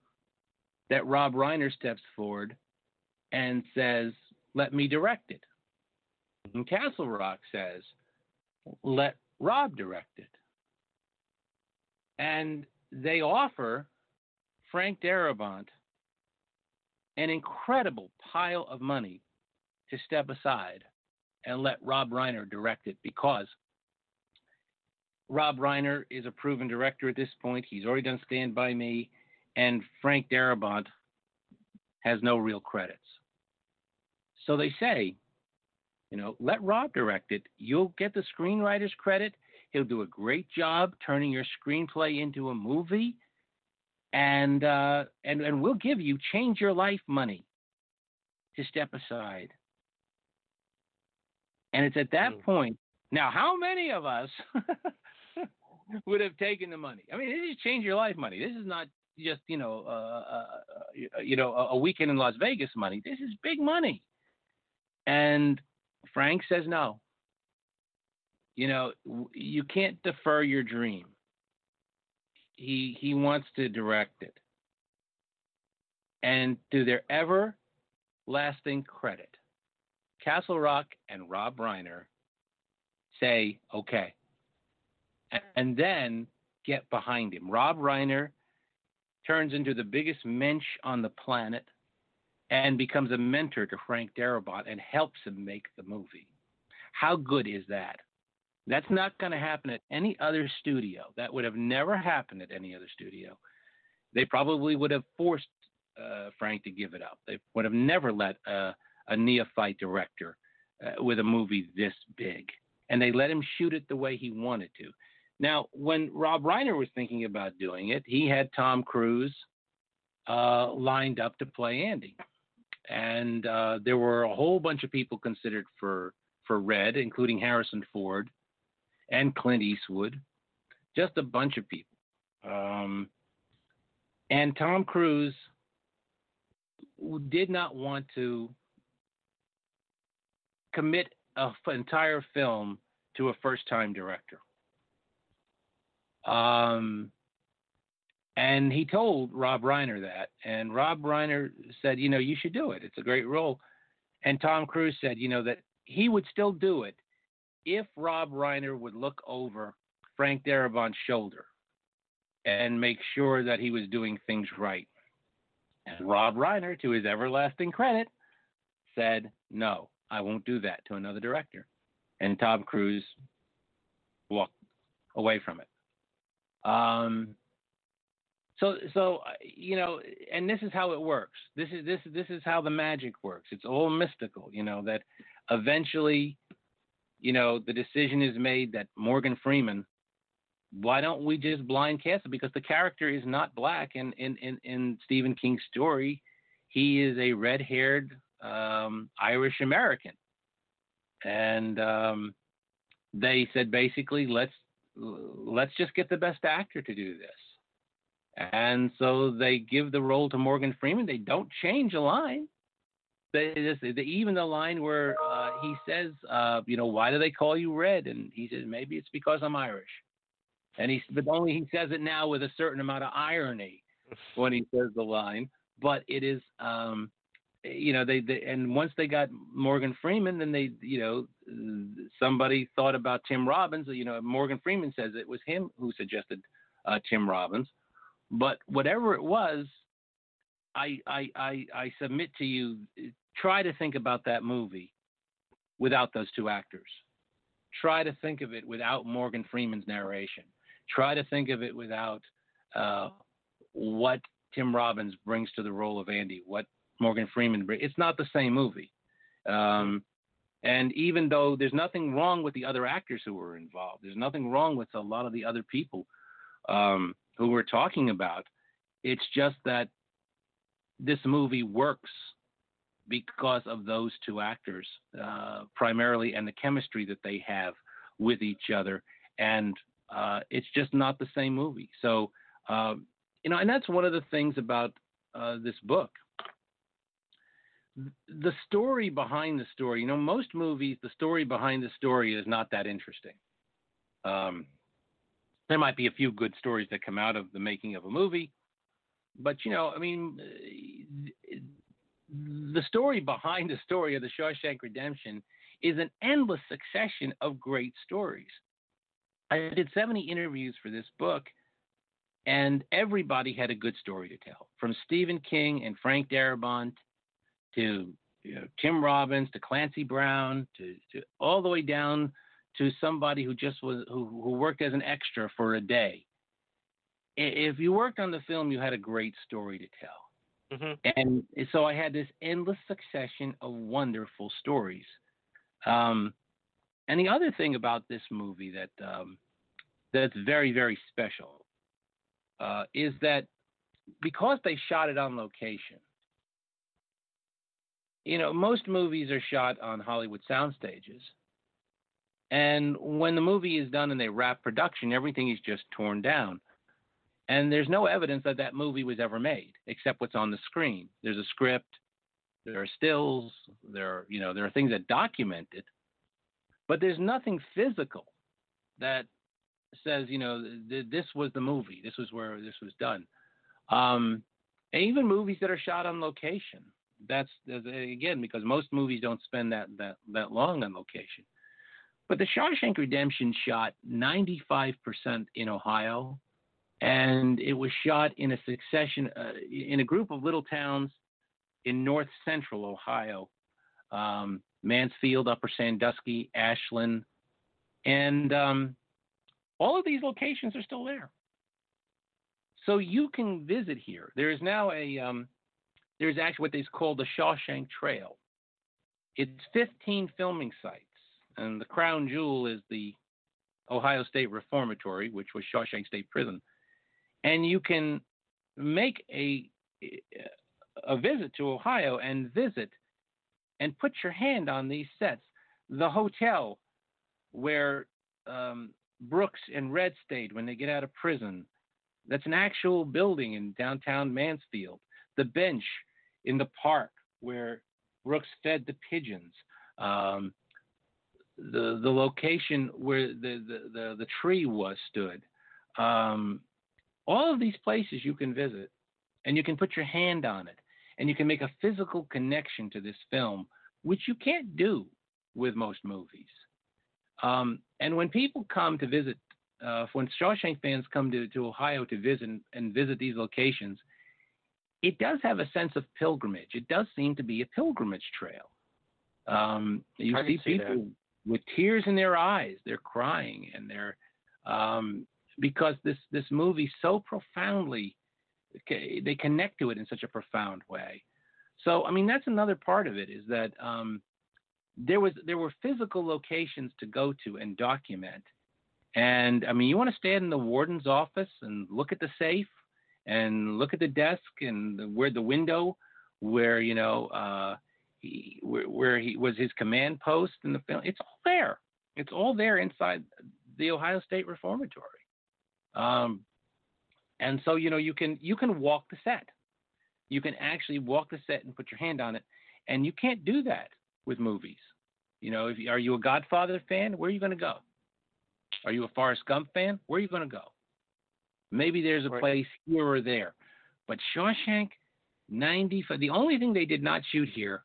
that Rob Reiner steps forward and says, Let me direct it. And Castle Rock says, Let Rob direct it. And they offer Frank Darabont an incredible pile of money to step aside and let Rob Reiner direct it because Rob Reiner is a proven director at this point. He's already done Stand By Me and Frank Darabont has no real credits. So they say, you know, let Rob direct it. You'll get the screenwriter's credit. He'll do a great job turning your screenplay into a movie, and uh, and and we'll give you change your life money to step aside. And it's at that mm. point. Now, how many of us would have taken the money? I mean, this is change your life money. This is not just you know uh, uh, uh you know a weekend in Las Vegas money. This is big money, and Frank says no. You know you can't defer your dream. He he wants to direct it, and to their ever lasting credit, Castle Rock and Rob Reiner say okay, and then get behind him. Rob Reiner turns into the biggest mensch on the planet and becomes a mentor to Frank Darabont and helps him make the movie. How good is that? That's not going to happen at any other studio. That would have never happened at any other studio. They probably would have forced uh, Frank to give it up. They would have never let uh, a neophyte director uh, with a movie this big. And they let him shoot it the way he wanted to. Now, when Rob Reiner was thinking about doing it, he had Tom Cruise uh, lined up to play Andy, and uh, there were a whole bunch of people considered for for Red, including Harrison Ford and Clint Eastwood, just a bunch of people. Um, and Tom Cruise did not want to commit an entire film to a first time director. Um, and he told Rob Reiner that, and Rob Reiner said, you know, you should do it. It's a great role. And Tom Cruise said, you know, that he would still do it if Rob Reiner would look over Frank Darabont's shoulder and make sure that he was doing things right. And Rob Reiner, to his everlasting credit, said, No, I won't do that to another director. And Tom Cruise walked away from it. Um, so, so you know, and this is how it works. This is this this is how the magic works. It's all mystical, you know. That eventually, you know, the decision is made that Morgan Freeman. Why don't we just blind cast it? Because the character is not black and in in, in Stephen King's story. He is a red-haired um, Irish American, and um, they said basically let's let's just get the best actor to do this. And so they give the role to Morgan Freeman. They don't change a line. They just they, even the line where uh, he says, uh, you know, why do they call you Red? And he says maybe it's because I'm Irish. And he but only he says it now with a certain amount of irony when he says the line. But it is um, you know they, they and once they got Morgan Freeman, then they you know somebody thought about Tim Robbins. You know Morgan Freeman says it was him who suggested uh, Tim Robbins, but whatever it was, I, I I I submit to you, try to think about that movie without those two actors. Try to think of it without Morgan Freeman's narration. Try to think of it without uh, what Tim Robbins brings to the role of Andy, what Morgan Freeman. It's not the same movie. Um, and even though there's nothing wrong with the other actors who were involved, there's nothing wrong with a lot of the other people um, who we're talking about. It's just that this movie works because of those two actors uh, primarily and the chemistry that they have with each other. And uh, it's just not the same movie. So, um, you know, and that's one of the things about uh, this book the story behind the story, you know, most movies, the story behind the story is not that interesting. Um, there might be a few good stories that come out of the making of a movie, but you know, I mean, the story behind the story of the Shawshank Redemption is an endless succession of great stories. I did 70 interviews for this book, and everybody had a good story to tell, from Stephen King and Frank Darabont to you know, Tim Robbins to Clancy Brown to, to all the way down to somebody who just was who, who worked as an extra for a day. If you worked on the film, you had a great story to tell. Mm-hmm. And so I had this endless succession of wonderful stories. Um, and the other thing about this movie that um, that's very very special uh, is that because they shot it on location, you know, most movies are shot on Hollywood sound stages. And when the movie is done and they wrap production, everything is just torn down. And there's no evidence that that movie was ever made, except what's on the screen. There's a script, there are stills, there are, you know, there are things that document it, but there's nothing physical that says, you know, th- this was the movie, this was where this was done. Um, and even movies that are shot on location that's again because most movies don't spend that that that long on location. But the Shawshank Redemption shot 95% in Ohio, and it was shot in a succession uh, in a group of little towns in north central Ohio, um, Mansfield, Upper Sandusky, Ashland, and um, all of these locations are still there. So you can visit here. There is now a um, there's actually what is called the Shawshank Trail. It's 15 filming sites, and the crown jewel is the Ohio State Reformatory, which was Shawshank State Prison. And you can make a a visit to Ohio and visit and put your hand on these sets. The hotel where um, Brooks and Red stayed when they get out of prison. That's an actual building in downtown Mansfield. The bench in the park where Brooks fed the pigeons, um, the the location where the the, the, the tree was stood. Um, all of these places you can visit, and you can put your hand on it, and you can make a physical connection to this film, which you can't do with most movies. Um, and when people come to visit, uh, when Shawshank fans come to, to Ohio to visit and visit these locations, it does have a sense of pilgrimage. It does seem to be a pilgrimage trail. Um, you see, see people with tears in their eyes. They're crying and they're um, because this this movie so profoundly they connect to it in such a profound way. So I mean that's another part of it is that um, there was there were physical locations to go to and document. And I mean you want to stand in the warden's office and look at the safe and look at the desk and the, where the window where you know uh, he, where, where he was his command post in the film. It's all there. It's all there inside the Ohio State Reformatory. Um, and so you know you can you can walk the set. You can actually walk the set and put your hand on it, and you can't do that with movies. You know, if are you a Godfather fan? Where are you going to go? Are you a Forrest Gump fan? Where are you going to go? Maybe there's a right. place here or there, but Shawshank, 90. The only thing they did not shoot here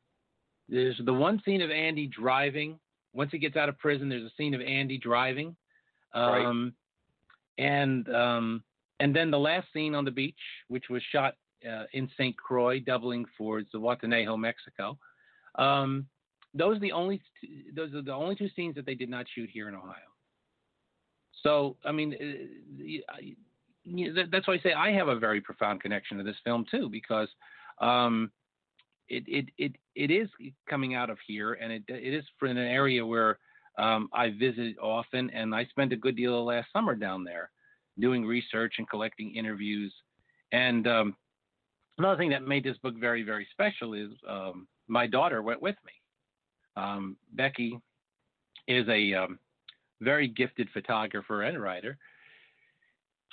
is the one scene of Andy driving. Once he gets out of prison, there's a scene of Andy driving. Um, right. And um, and then the last scene on the beach, which was shot uh, in St. Croix, doubling for Zihuatanejo, Mexico. Um, those are the only those are the only two scenes that they did not shoot here in Ohio. So I mean, uh, that's why I say I have a very profound connection to this film too, because um, it, it, it, it is coming out of here, and it, it is in an area where um, I visit often, and I spent a good deal of last summer down there doing research and collecting interviews. And um, another thing that made this book very, very special is um, my daughter went with me. Um, Becky is a um, very gifted photographer and writer,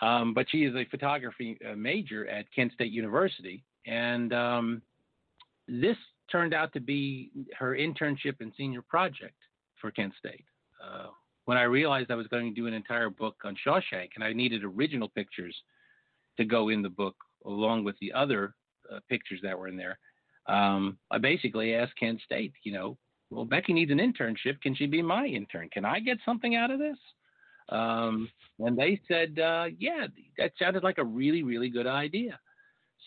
um, but she is a photography uh, major at Kent State University. And this turned out to be her internship and senior project for Kent State. Uh, when I realized I was going to do an entire book on Shawshank and I needed original pictures to go in the book along with the other uh, pictures that were in there, um, I basically asked Kent State, you know, well, Becky needs an internship. Can she be my intern? Can I get something out of this? Um, and they said, uh, yeah, that sounded like a really, really good idea.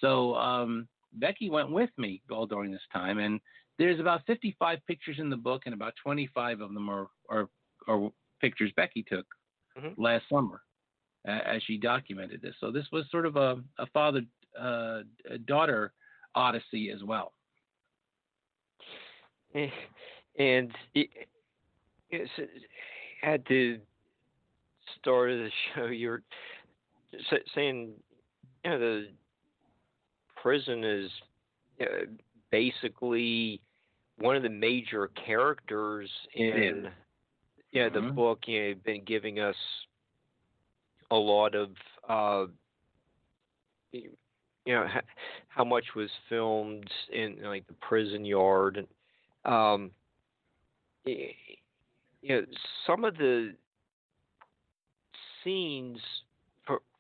So um, Becky went with me all during this time, and there's about 55 pictures in the book, and about 25 of them are are, are pictures Becky took mm-hmm. last summer uh, as she documented this. So this was sort of a, a father uh, daughter odyssey as well. And it, it, at the start of the show, you're saying, you know, the prison is uh, basically one of the major characters in yeah the mm-hmm. book. You know, been giving us a lot of uh, you know how much was filmed in like the prison yard and um, you know some of the scenes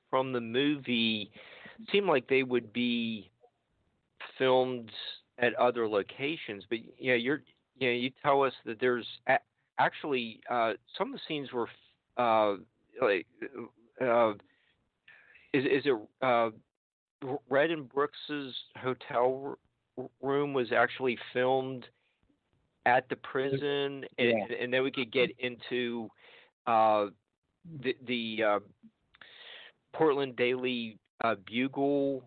from the movie seem like they would be filmed at other locations, but yeah, you're you know you tell us that there's a- actually uh, some of the scenes were uh, like uh, is is it uh, Red and Brooks's hotel r- room was actually filmed at the prison, and, yeah. and then we could get into uh, the the uh, Portland Daily uh, Bugle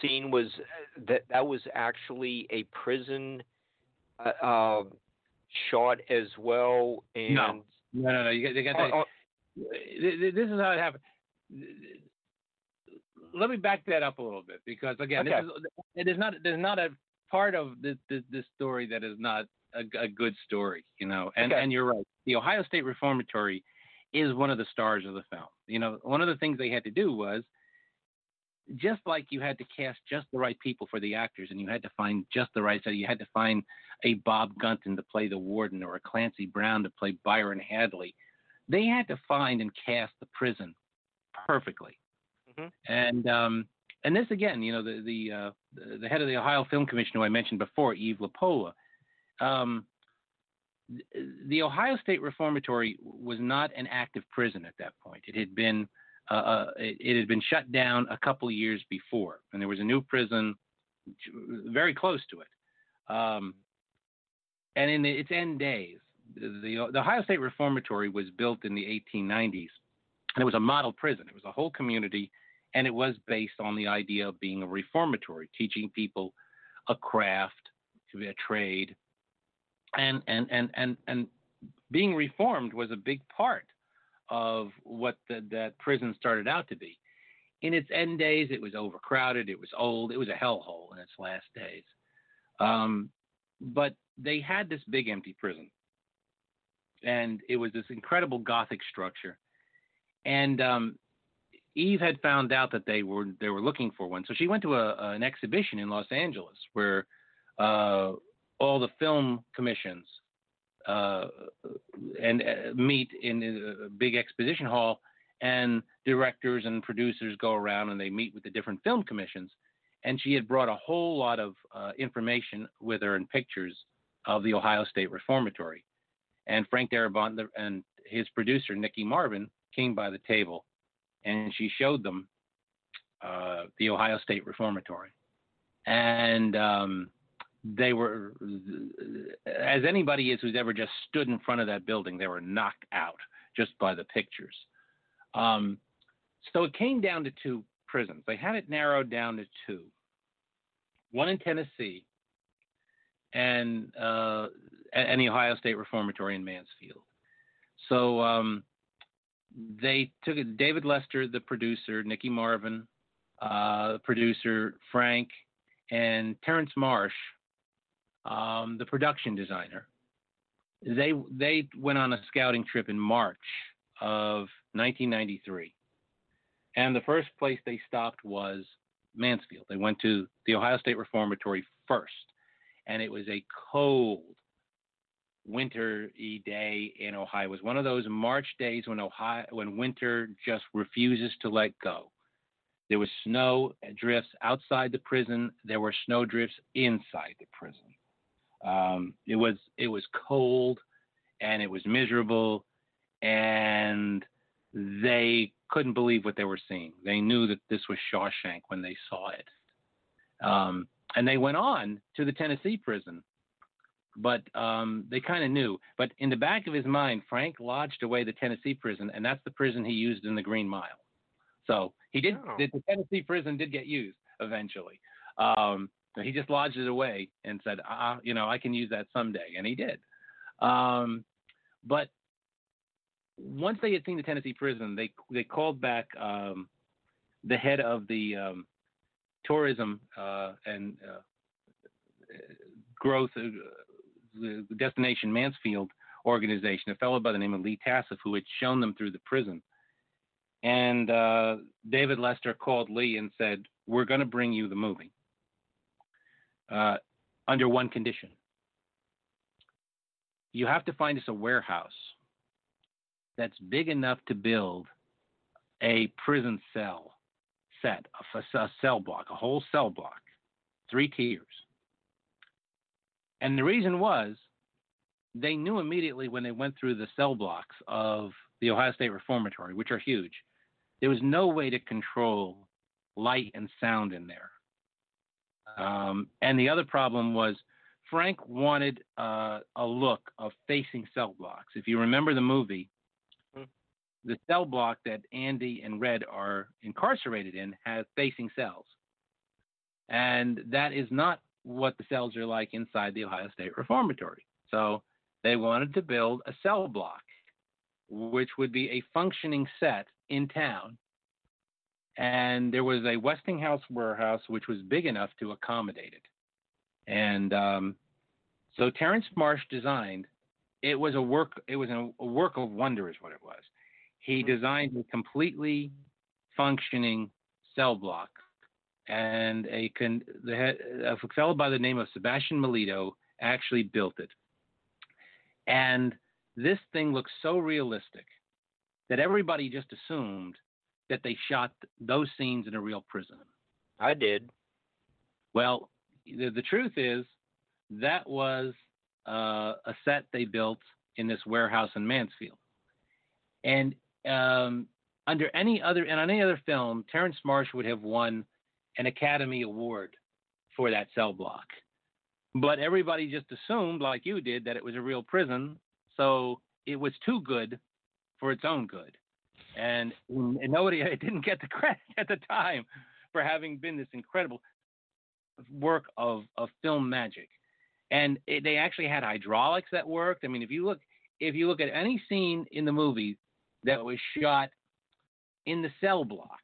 scene was uh, that that was actually a prison uh, uh, shot as well. And no, no, no, no. You got, you got that. Uh, this is how it happened. Let me back that up a little bit because again, okay. this is, there's not there's not a part of this this, this story that is not a, a, good story, you know. And okay. and you're right. The Ohio State Reformatory is one of the stars of the film. You know, one of the things they had to do was just like you had to cast just the right people for the actors and you had to find just the right so you had to find a Bob Gunton to play the warden or a Clancy Brown to play Byron Hadley. They had to find and cast the prison perfectly. Mm-hmm. And um, and this again, you know, the the, uh, the head of the Ohio Film Commission who I mentioned before, Eve Lapolla, um, the Ohio State Reformatory was not an active prison at that point. It had been uh, uh, it, it, had been shut down a couple years before, and there was a new prison very close to it. Um, and in the, its end days, the, the Ohio State Reformatory was built in the 1890s, and it was a model prison. It was a whole community, and it was based on the idea of being a reformatory, teaching people a craft, a trade, and and and and and being reformed was a big part of what the, that prison started out to be. In its end days, it was overcrowded, it was old, it was a hellhole in its last days. Um, but they had this big empty prison, and it was this incredible Gothic structure. And um, Eve had found out that they were they were looking for one, so she went to a, an exhibition in Los Angeles where uh, all the film commissions uh, and uh, meet in a big exposition hall, and directors and producers go around and they meet with the different film commissions. And she had brought a whole lot of uh, information with her and pictures of the Ohio State Reformatory. And Frank Darabont and his producer, Niki Marvin, came by the table and she showed them uh, the Ohio State Reformatory. And um, they were, as anybody is who's ever just stood in front of that building, they were knocked out just by the pictures. Um, so it came down to two prisons. They had it narrowed down to two one in Tennessee and, uh, Ohio State Reformatory in Mansfield. So um, they took it, David Lester, the producer, Niki Marvin, uh, producer, Frank, and Terence Marsh, um, the production designer. They they went on a scouting trip in March of 1993, and the first place they stopped was Mansfield. They went to the Ohio State Reformatory first, and it was a cold, wintry day in Ohio. It was one of those March days when Ohio when winter just refuses to let go. There was snow drifts outside the prison. There were snow drifts inside the prison. Um, it was it was cold and it was miserable, and they couldn't believe what they were seeing. They knew that this was Shawshank when they saw it, um, and they went on to the Tennessee prison. But um, they kind of knew. But in the back of his mind, Frank lodged away the Tennessee prison, and that's the prison he used in the Green Mile. So he did. Oh. The Tennessee prison did get used eventually. Um, he just lodged it away and said, uh, you know, I can use that someday, and he did. Um, but once they had seen the Tennessee prison, they they called back um, the head of the um, tourism uh, and uh, growth, uh, the destination Mansfield organization, a fellow by the name of Lee Tasseff, who had shown them through the prison. And uh, David Lester called Lee and said, "We're going to bring you the movie." Uh, under one condition. You have to find us a warehouse that's big enough to build a prison cell set, a, a cell block, a whole cell block, three tiers. And the reason was they knew immediately when they went through the cell blocks of the Ohio State Reformatory, which are huge, there was no way to control light and sound in there. Um, and the other problem was Frank wanted uh, a look of facing cell blocks. If you remember the movie, hmm. the cell block that Andy and Red are incarcerated in has facing cells. And that is not what the cells are like inside the Ohio State Reformatory. So they wanted to build a cell block, which would be a functioning set in town and there was a Westinghouse warehouse which was big enough to accommodate it. And um, so Terence Marsh designed. It was a work. It was a, work of wonder, is what it was. He mm-hmm. designed a completely functioning cell block, and a, con, the, a fellow by the name of Sebastian Melito actually built it. And this thing looks so realistic that everybody just assumed that they shot those scenes in a real prison? I did. Well, the, the truth is that was uh, a set they built in this warehouse in Mansfield. And um, under any other and on any other film, Terence Marsh would have won an Academy Award for that cell block. But everybody just assumed, like you did, that it was a real prison, so it was too good for its own good. And, nobody didn't get the credit at the time for having been this incredible work of, of film magic. And it, they actually had hydraulics that worked. I mean, if you look if you look at any scene in the movie that was shot in the cell block,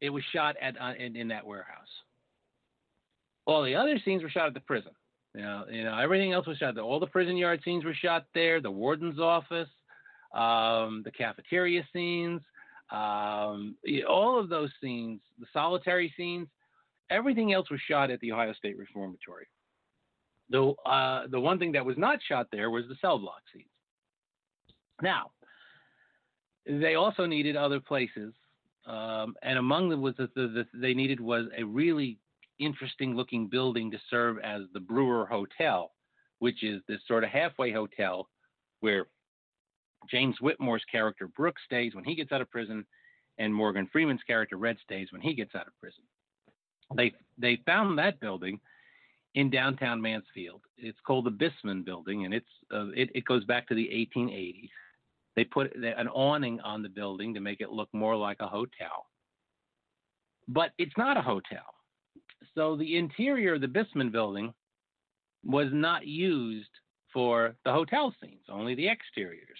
it was shot at uh, in, in that warehouse. All the other scenes were shot at the prison. You know, you know, everything else was shot there. All the prison yard scenes were shot there. The warden's office, um, the cafeteria scenes, um, all of those scenes, the solitary scenes, everything else was shot at the Ohio State Reformatory. The uh, the one thing that was not shot there was the cell block scenes. Now, they also needed other places, um, and among them was the, the, the, they needed was a really interesting looking building to serve as the Brewer Hotel, which is this sort of halfway hotel where James Whitmore's character Brooks stays when he gets out of prison, and Morgan Freeman's character Red stays when he gets out of prison. They they found that building in downtown Mansfield. It's called the Bissman Building, and it's uh, it, it goes back to the 1880s. They put an awning on the building to make it look more like a hotel, but it's not a hotel. So the interior of the Bissman building was not used for the hotel scenes, only the exteriors.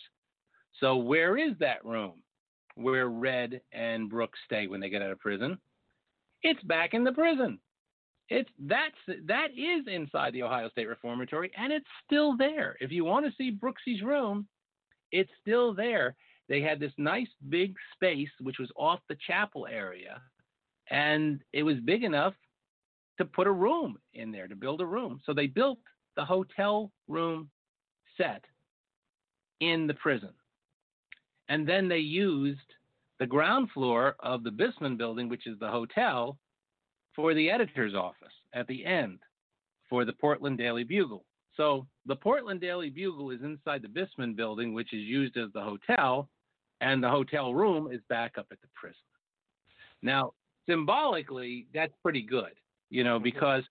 So where is that room where Red and Brooks stay when they get out of prison? It's back in the prison. It's that's that is inside the Ohio State Reformatory, and it's still there. If you want to see Brooksy's room, it's still there. They had this nice big space which was off the chapel area, and it was big enough to put a room in there, to build a room. So they built the hotel room set in the prison. And then they used the ground floor of the Bissman building, which is the hotel, for the editor's office at the end for the Portland Daily Bugle. So the Portland Daily Bugle is inside the Bissman building, which is used as the hotel, and the hotel room is back up at the prison. Now, symbolically, that's pretty good you know, because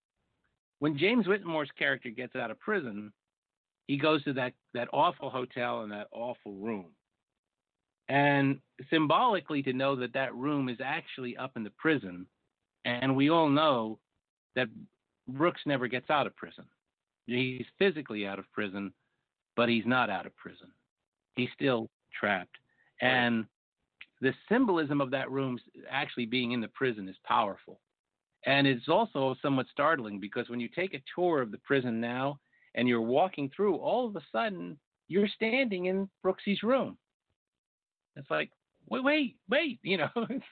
when James Whitmore's character gets out of prison, he goes to that, that awful hotel and that awful room. And symbolically, to know that that room is actually up in the prison, and we all know that Brooks never gets out of prison. He's physically out of prison, but he's not out of prison. He's still trapped. And the symbolism of that room actually being in the prison is powerful. And it's also somewhat startling because when you take a tour of the prison now and you're walking through, all of a sudden you're standing in Brooksy's room. It's like, wait, wait, wait, you know, it's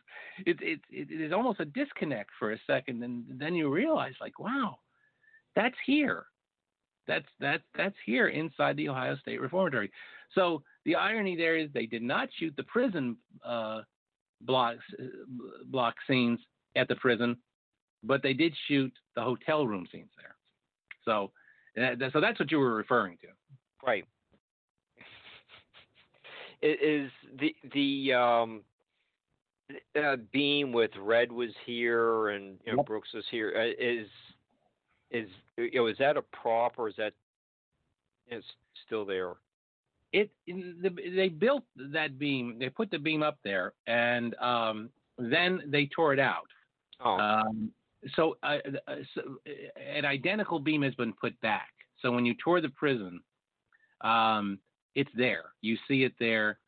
it, it, it is almost a disconnect for a second, and then you realize, like, wow, that's here, that's that's that's here inside the Ohio State Reformatory. So the irony there is they did not shoot the prison uh, blocks uh, block scenes at the prison but they did shoot the hotel room scenes there. So, so that's what you were referring to, right? Is the the um, uh, beam with Red was here and you know, yep. Brooks was here? Uh, is is you know is that a prop or is that is still there? It the, they built that beam. They put the beam up there, and um, then they tore it out. Oh. Um, so, uh, uh, so, uh, an identical beam has been put back. So when you tour the prison, um, it's there. You see it there,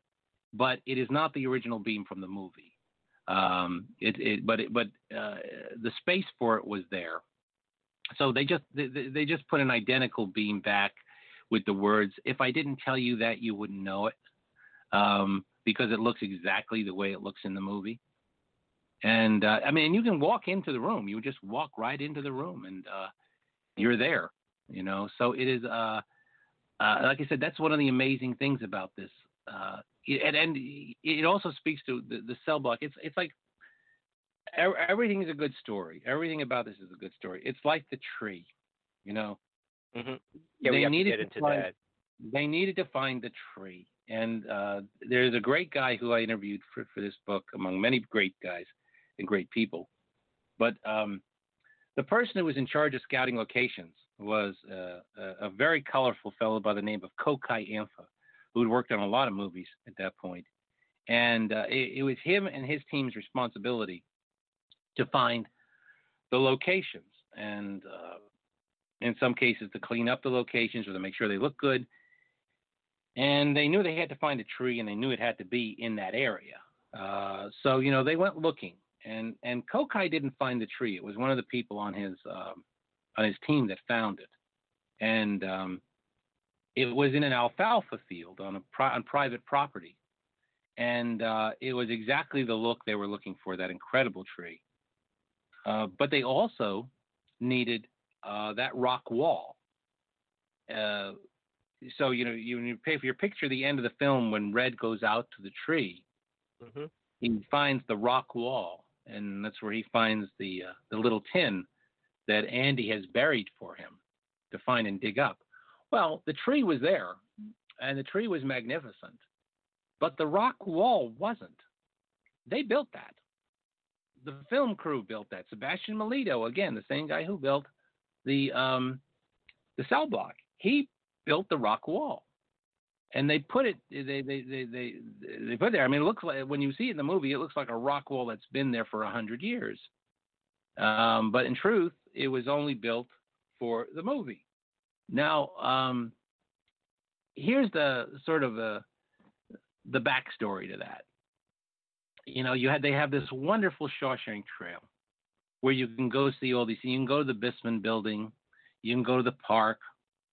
but it is not the original beam from the movie. Um, it, it, but it, but uh, the space for it was there. So they just they, they just put an identical beam back with the words, "If I didn't tell you that, you wouldn't know it," um, because it looks exactly the way it looks in the movie. And uh, I mean, you can walk into the room. You just walk right into the room, and uh, you're there. You know, so it is. Uh, like I said, that's one of the amazing things about this. Uh, and, and it also speaks to the, the cell block. It's it's like everything is a good story. Everything about this is a good story. It's like the tree, you know. Mm-hmm. Yeah, they we have needed to get into find, that. They needed to find the tree, and uh, there's a great guy who I interviewed for for this book, among many great guys and great people. But um, the person who was in charge of scouting locations was a, a very colorful fellow by the name of Kokayi Ampah, who had worked on a lot of movies at that point. And uh, it, it, was him and his team's responsibility to find the locations and, uh, in some cases, to clean up the locations or to make sure they look good. And they knew they had to find a tree, and they knew it had to be in that area. Uh, so you know they went looking, and and Kokai didn't find the tree. It was one of the people on his um, on his team that found it, and um, it was in an alfalfa field on a pri- on private property, and uh, it was exactly the look they were looking for. That incredible tree, uh, but they also needed uh, that rock wall. Uh, so you know you, you pay for your picture the end of the film when Red goes out to the tree. Mm-hmm. He finds the rock wall, and that's where he finds the uh, the little tin that Andy has buried for him to find and dig up. Well, the tree was there, and the tree was magnificent, but the rock wall wasn't. They built that. The film crew built that. Sebastian Melito, again, the same guy who built the um, the cell block, he built the rock wall, and they put it. They they they they they put there. I mean, it looks like when you see it in the movie, it looks like a rock wall that's been there for a hundred years. Um, but in truth, it was only built for the movie. Now, um, here's the sort of the the backstory to that. You know, you had they have this wonderful Shawshank Trail where you can go see all these. You can go to the Bissman Building, you can go to the park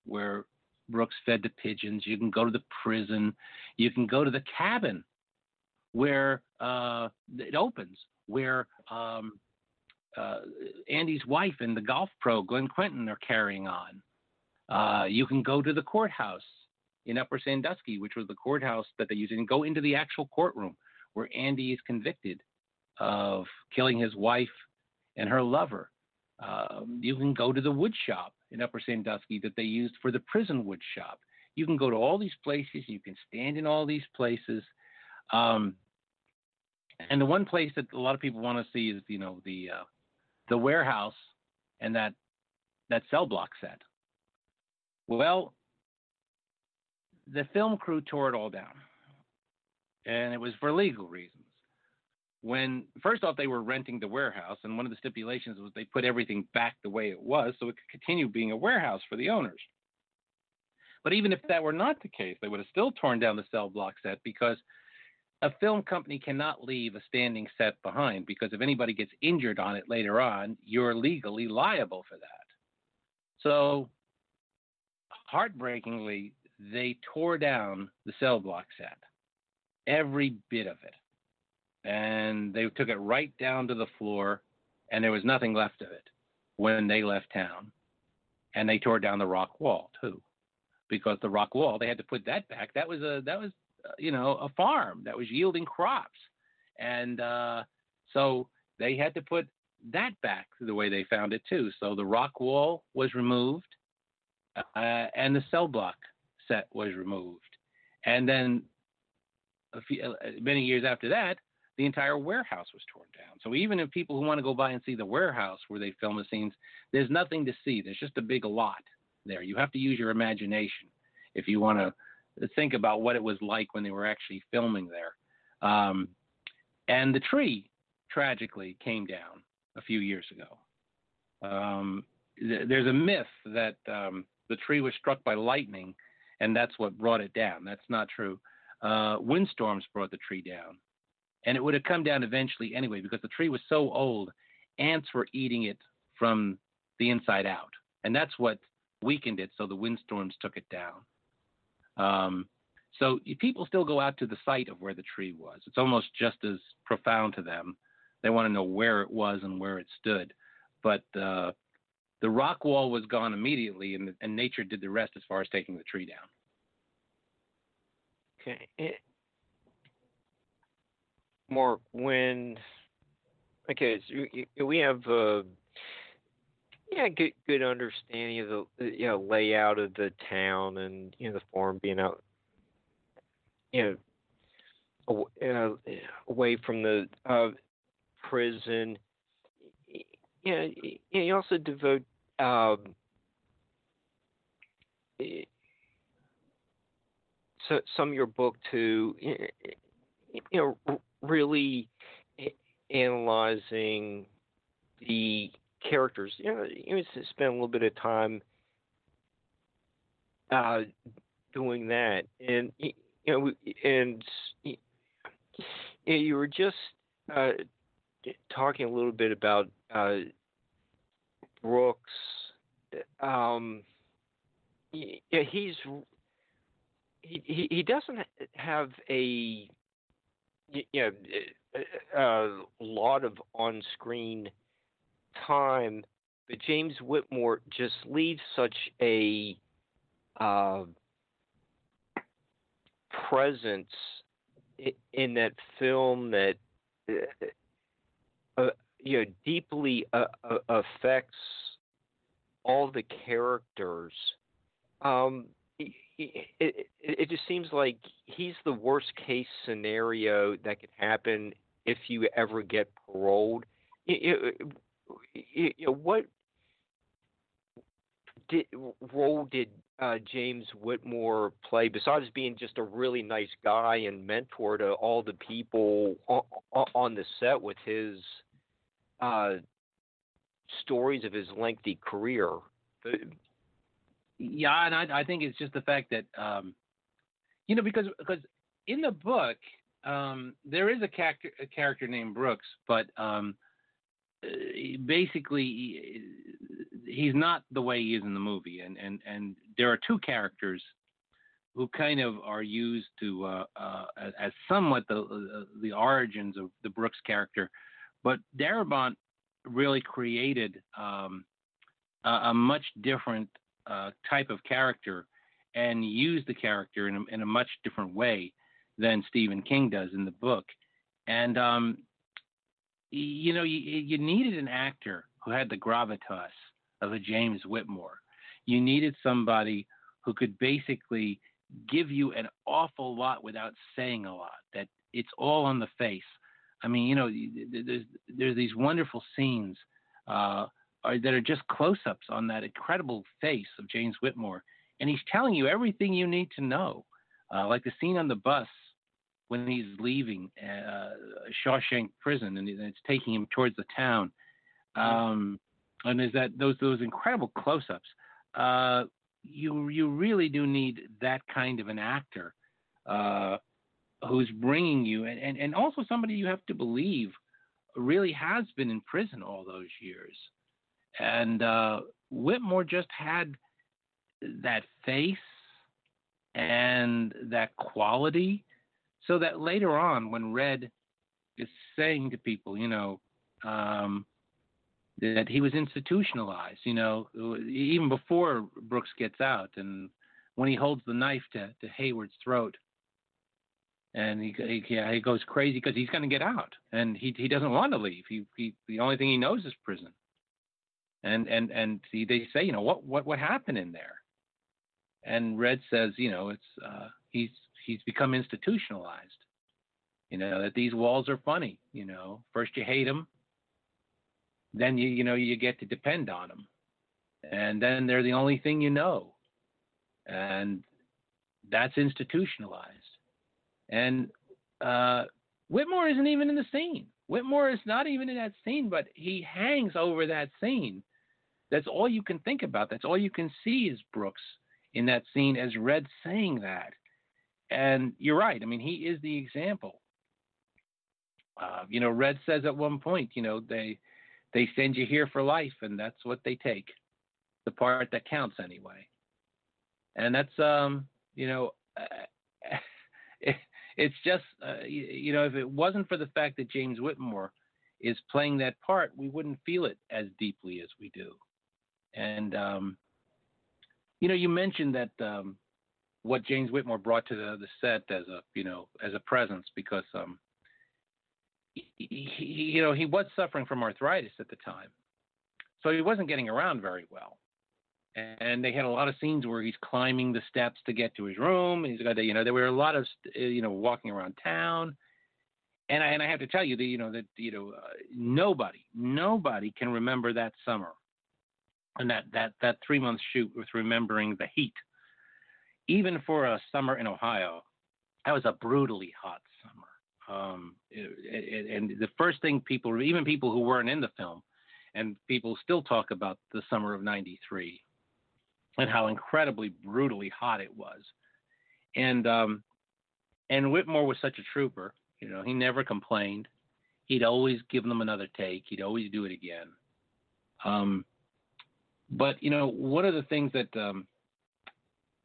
where Brooks fed the pigeons. You can go to the prison. You can go to the cabin where uh, it opens, where um, uh, Andy's wife and the golf pro Glenn Quentin are carrying on. Uh, you can go to the courthouse in Upper Sandusky, which was the courthouse that they used, and go into the actual courtroom where Andy is convicted of killing his wife and her lover. Um, you can go to the wood shop in Upper Sandusky that they used for the prison wood shop. You can go to all these places. You can stand in all these places. Um, and the one place that a lot of people want to see is, you know, the uh, the warehouse and that that cell block set. Well, the film crew tore it all down, and it was for legal reasons. When first off, they were renting the warehouse, and one of the stipulations was they put everything back the way it was, so it could continue being a warehouse for the owners. But even if that were not the case, they would have still torn down the cell block set because a film company cannot leave a standing set behind because if anybody gets injured on it later on, you're legally liable for that. So, heartbreakingly, they tore down the cell block set, every bit of it. And they took it right down to the floor, and there was nothing left of it when they left town. And they tore down the rock wall, too. Because the rock wall, they had to put that back. That was a that was you know, a farm that was yielding crops. And uh, so they had to put that back the way they found it too. So the rock wall was removed, uh, and the cell block set was removed. And then a few, uh, many years after that, the entire warehouse was torn down. So even if people who want to go by and see the warehouse where they film the scenes, there's nothing to see. There's just a big lot there. You have to use your imagination if you want to think about what it was like when they were actually filming there. Um, and the tree tragically came down a few years ago. Um, th- there's a myth that um, the tree was struck by lightning and that's what brought it down. That's not true. Uh, windstorms brought the tree down. And it would have come down eventually anyway because the tree was so old, ants were eating it from the inside out. And that's what weakened it, so the windstorms took it down. Um, so people still go out to the site of where the tree was. It's almost just as profound to them. They want to know where it was and where it stood. But uh, the rock wall was gone immediately, and, and nature did the rest as far as taking the tree down. Okay. It, when okay, so we have uh, yeah, good good understanding of the you know layout of the town and you know the farm being out, you know, away from the uh, prison. You know, you also devote um, so some of your book to you know really analyzing the characters. You know, you spend a little bit of time uh, doing that, and you know, and you, were just uh, talking a little bit about uh, Brooks. Um, yeah, he's he, he doesn't have a you know a lot of on-screen time, but James Whitmore just leaves such a uh, presence in that film that uh, uh, you know deeply uh, uh, affects all the characters. Um, it, it, it just seems like he's the worst case scenario that could happen if you ever get paroled. You, know, what did, role did uh, James Whitmore play besides being just a really nice guy and mentor to all the people on, on the set with his uh, stories of his lengthy career? Yeah, and I, I think it's just the fact that um, you know because because in the book um, there is a character a character named Brooks, but um, uh, basically he's not the way he is in the movie, and and and there are two characters who kind of are used to uh, uh, as somewhat the uh, the origins of the Brooks character, but Darabont really created um, a, a, much different uh, type of character and used the character in a, in a, much different way than Stephen King does in the book. And um, you know, you, you needed an actor who had the gravitas of a James Whitmore. You needed somebody who could basically give you an awful lot without saying a lot. That it's all on the face. I mean, you know, there's there's these wonderful scenes uh, that are just close-ups on that incredible face of James Whitmore, and he's telling you everything you need to know. Uh, like the scene on the bus when he's leaving uh, Shawshank Prison and it's taking him towards the town. Um, and is that those those incredible close-ups? Uh, you you really do need that kind of an actor uh, who's bringing you, and, and and also somebody you have to believe really has been in prison all those years. And uh, Whitmore just had that face and that quality so that later on, when Red is saying to people, you know, um, that he was institutionalized, you know, even before Brooks gets out, and when he holds the knife to, to Heywood's throat, and he he, he goes crazy because he's going to get out, and he he doesn't want to leave. He he the only thing he knows is prison. And and and he, they say, you know, what what what happened in there? And Red says, you know, it's uh, he's he's become institutionalized. You know that these walls are funny. You know, first you hate them, then you you know you get to depend on them, and then they're the only thing you know, and that's institutionalized. And uh, Whitmore isn't even in the scene. Whitmore is not even in that scene, but he hangs over that scene. That's all you can think about. That's all you can see is Brooks in that scene as Red saying that. And you're right. I mean, he is the example. Uh, you know, Red says at one point, you know, they they send you here for life, and that's what they take, the part that counts anyway. And that's, um, you know, uh, it, it's just, uh, you, you know, if it wasn't for the fact that James Whitmore is playing that part, we wouldn't feel it as deeply as we do. And um, you know, you mentioned that um, what James Whitmore brought to the, the set as a you know as a presence because um he, he, you know he was suffering from arthritis at the time, so he wasn't getting around very well. And they had a lot of scenes where he's climbing the steps to get to his room. He's got, you know, there were a lot of, you know, walking around town. And I, and I have to tell you that, you know, that, you know, uh, nobody, nobody can remember that summer and that, that, that three month shoot with remembering the heat. Even for a summer in Ohio, that was a brutally hot summer. Um, it, it, and the first thing people, even people who weren't in the film, and people still talk about the summer of 93 and how incredibly brutally hot it was. And, um, and Whitmore was such a trooper. You know, he never complained. He'd always give them another take. He'd always do it again. Um, but you know, one of the things that um,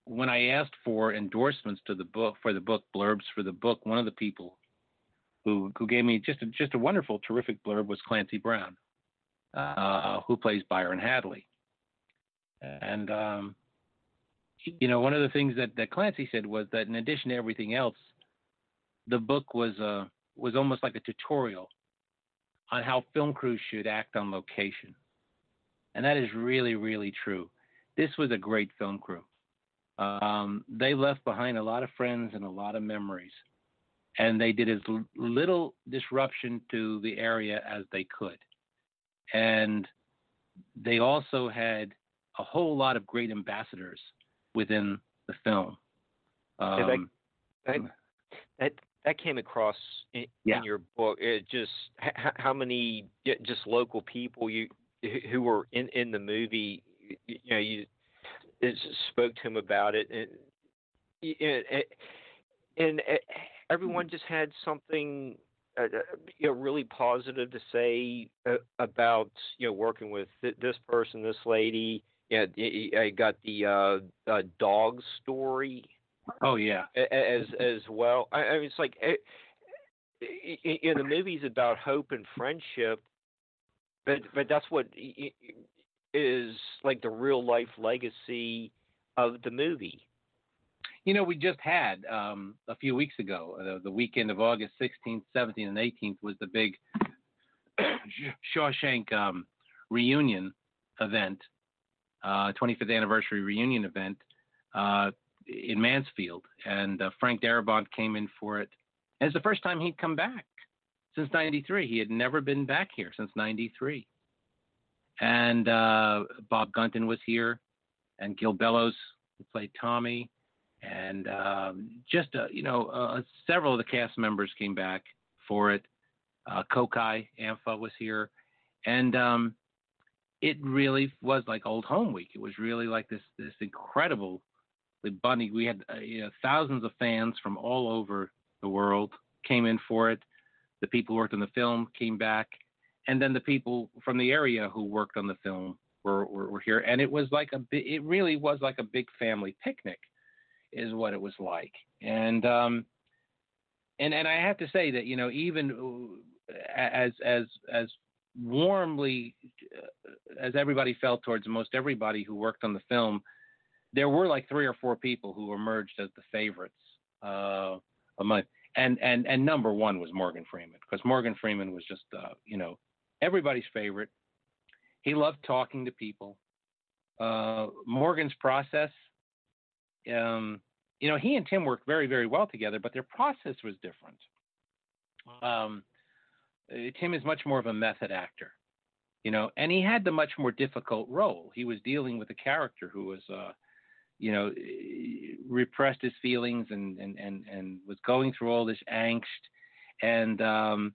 when I asked for endorsements to the book for the book blurbs for the book, one of the people who who gave me just a, just a wonderful, terrific blurb was Clancy Brown, uh, who plays Byron Hadley. And um, you know, one of the things that, that Clancy said was that in addition to everything else, the book was uh, was almost like a tutorial on how film crews should act on location, and that is really really true. This was a great film crew. Um, they left behind a lot of friends and a lot of memories, and they did as little disruption to the area as they could. And they also had a whole lot of great ambassadors within the film. Um, that, that, that came across in, yeah. in your book. It just how many just local people you who were in in the movie. You know, you spoke to him about it, and and, and everyone just had something uh, uh, you know really positive to say uh, about you know working with th- this person, this lady. Yeah, I got the uh, uh, dog story. Oh yeah, as as well. I, I mean, it's like it, you know, the movie's about hope and friendship, but but that's what is like the real life legacy of the movie. You know, we just had um, a few weeks ago, uh, the weekend of August 16th, 17th, and 18th was the big Shawshank um, reunion event, uh, 25th anniversary reunion event uh, in Mansfield, and uh, Frank Darabont came in for it. And it's the first time he'd come back since '93. He had never been back here since '93 and uh, Bob Gunton was here, and Gil Bellows who played Tommy, and um, just uh, you know uh, several of the cast members came back for it. Uh, Kokayi Ampah was here, and um, it really was like old home week. It was really like this this incredible bunny. We had uh, you know, thousands of fans from all over the world came in for it. The people who worked on the film came back and then the people from the area who worked on the film were, were, were here, and it was like a it really was like a big family picnic, is what it was like, and um, and and I have to say that you know even uh, as as as warmly uh, as everybody felt towards most everybody who worked on the film, there were like three or four people who emerged as the favorites uh, among and and and number one was Morgan Freeman because Morgan Freeman was just uh, you know everybody's favorite. He loved talking to people. Uh, Morgan's process, um, you know, he and Tim worked very, very well together, but their process was different. Um, uh, Tim is much more of a method actor, you know, and he had the much more difficult role. He was dealing with a character who was, uh, you know, repressed his feelings and, and, and, and was going through all this angst. And, um,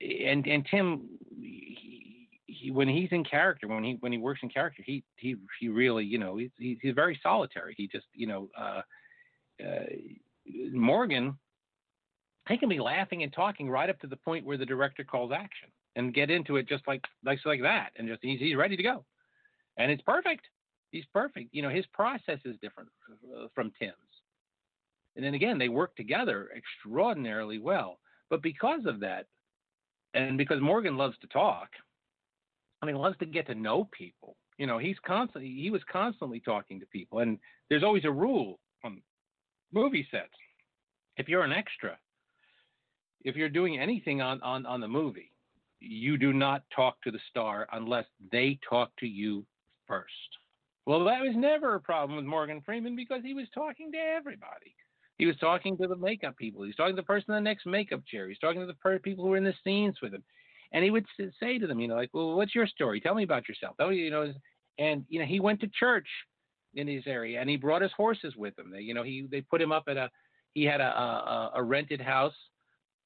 and and Tim, he, he, when he's in character, when he when he works in character, he he he really you know he's he's, very solitary. He just you know uh, uh, Morgan, he can be laughing and talking right up to the point where the director calls action and get into it just like like like that, and just he's he's ready to go, and it's perfect. He's perfect. You know his process is different uh, from Tim's, and then again they work together extraordinarily well. But because of that, and because Morgan loves to talk, I mean, loves to get to know people. You know, he's constantly he was constantly talking to people, and there's always a rule on movie sets. If you're an extra, if you're doing anything on on on the movie, you do not talk to the star unless they talk to you first. Well, that was never a problem with Morgan Freeman because he was talking to everybody. He was talking to the makeup people. He was talking to the person in the next makeup chair. He was talking to the per- people who were in the scenes with him. And he would say to them, you know, like, well, what's your story? Tell me about yourself. Oh, you know, and you know, he went to church in his area, and he brought his horses with him. They, you know, he they put him up at a he had a a, a rented house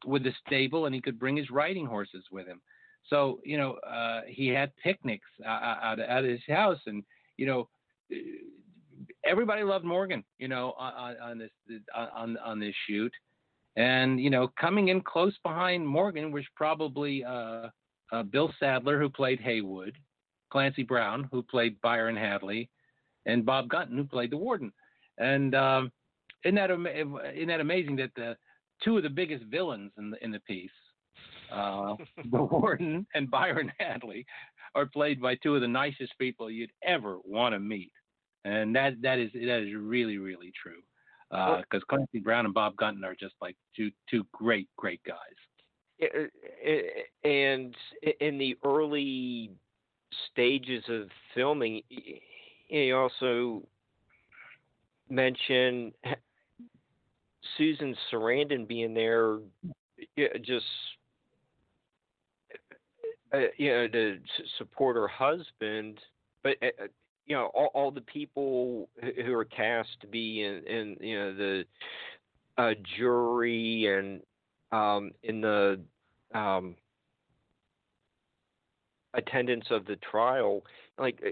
with a stable, and he could bring his riding horses with him. So you know, uh, he had picnics out at his house, and you know, everybody loved Morgan. You know, on, on this on on this shoot, and you know, coming in close behind Morgan was probably uh, uh, Bill Sadler, who played Heywood, Clancy Brown, who played Byron Hadley, and Bob Gunton, who played the warden. And um, isn't that isn't that amazing that the two of the biggest villains in the in the piece, uh, the warden and Byron Hadley, are played by two of the nicest people you'd ever want to meet, and that that is that is really really true. Because uh, Clancy Brown and Bob Gunton are just like two two great great guys. And in the early stages of filming, he also mentioned Susan Sarandon being there, just uh, you know to support her husband, but uh, you know all, all, the people who are cast to be in, in you know the uh, jury and um, in the um, attendance of the trial, like uh,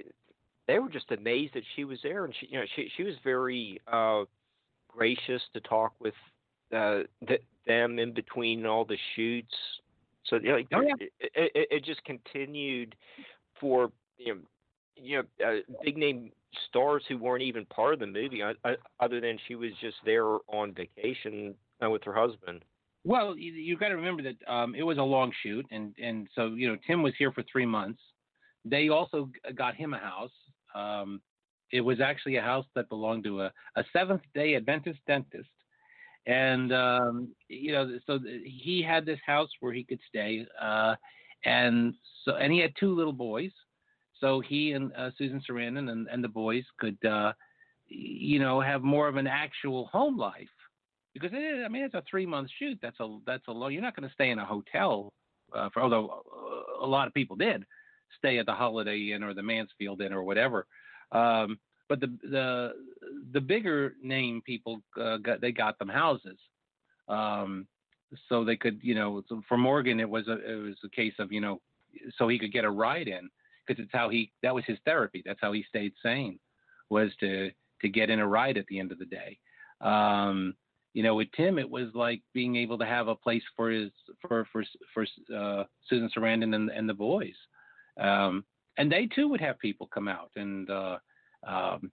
they were just amazed that she was there, and she, you know, she she was very uh, gracious to talk with uh, th- them in between all the shoots. So you know, like, oh, yeah. it, it, it, just continued for you know, you know, uh, big name stars who weren't even part of the movie, uh, uh other than she was just there on vacation uh, with her husband. Well, you, you got to remember that um, it was a long shoot, and and so you know Tim was here for three months. They also got him a house. Um, it was actually a house that belonged to a, a Seventh Day Adventist dentist, and um, you know, so he had this house where he could stay, uh, and so and he had two little boys, so he and uh, Susan Sarandon and, and the boys could, uh, you know, have more of an actual home life because it is, I mean it's a three month shoot. That's a that's a low. You're not going to stay in a hotel uh, for although uh, a lot of people did stay at the Holiday Inn or the Mansfield Inn or whatever. Um, but the the the bigger name people uh, got they got them houses, um, so they could you know for Morgan it was a it was a case of you know so he could get a ride in because it's how he that was his therapy that's how he stayed sane was to to get in a ride at the end of the day. Um, you know, with Tim, it was like being able to have a place for his for for for uh, Susan Sarandon and, and the boys, um, and they too would have people come out and uh, um,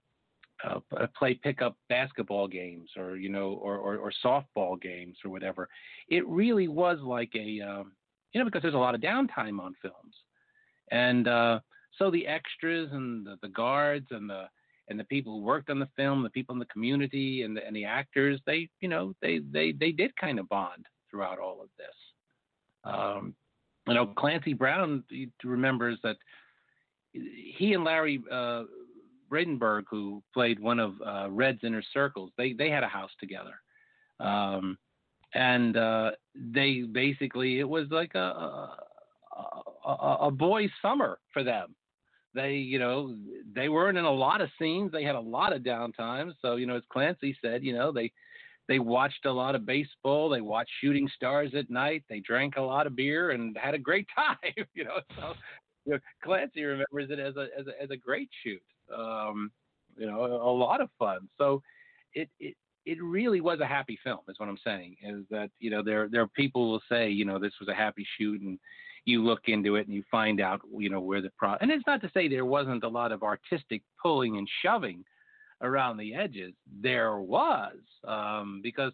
uh, play pickup basketball games or you know or, or, or softball games or whatever. It really was like a um, you know because there's a lot of downtime on films, and uh, so the extras and the, the guards and the and the people who worked on the film, the people in the community, and the, and the actors, they, you know, they, they, they did kind of bond throughout all of this. Um, you know, Clancy Brown remembers that he and Larry uh, Brandenburg, who played one of uh, Red's inner circles, they they had a house together, um, and uh, they basically it was like a a, a a boy's summer for them they, you know, they weren't in a lot of scenes. They had a lot of downtime. So, you know, as Clancy said, you know, they they watched a lot of baseball. They watched shooting stars at night. They drank a lot of beer and had a great time. You know, so you know, Clancy remembers it as a as a, as a great shoot. Um, you know, a, a lot of fun. So it it it really was a happy film. Is what I'm saying. Is that you know there there are people will say you know this was a happy shoot and you look into it and you find out, you know, where the problem. And it's not to say there wasn't a lot of artistic pulling and shoving around the edges. There was, um, because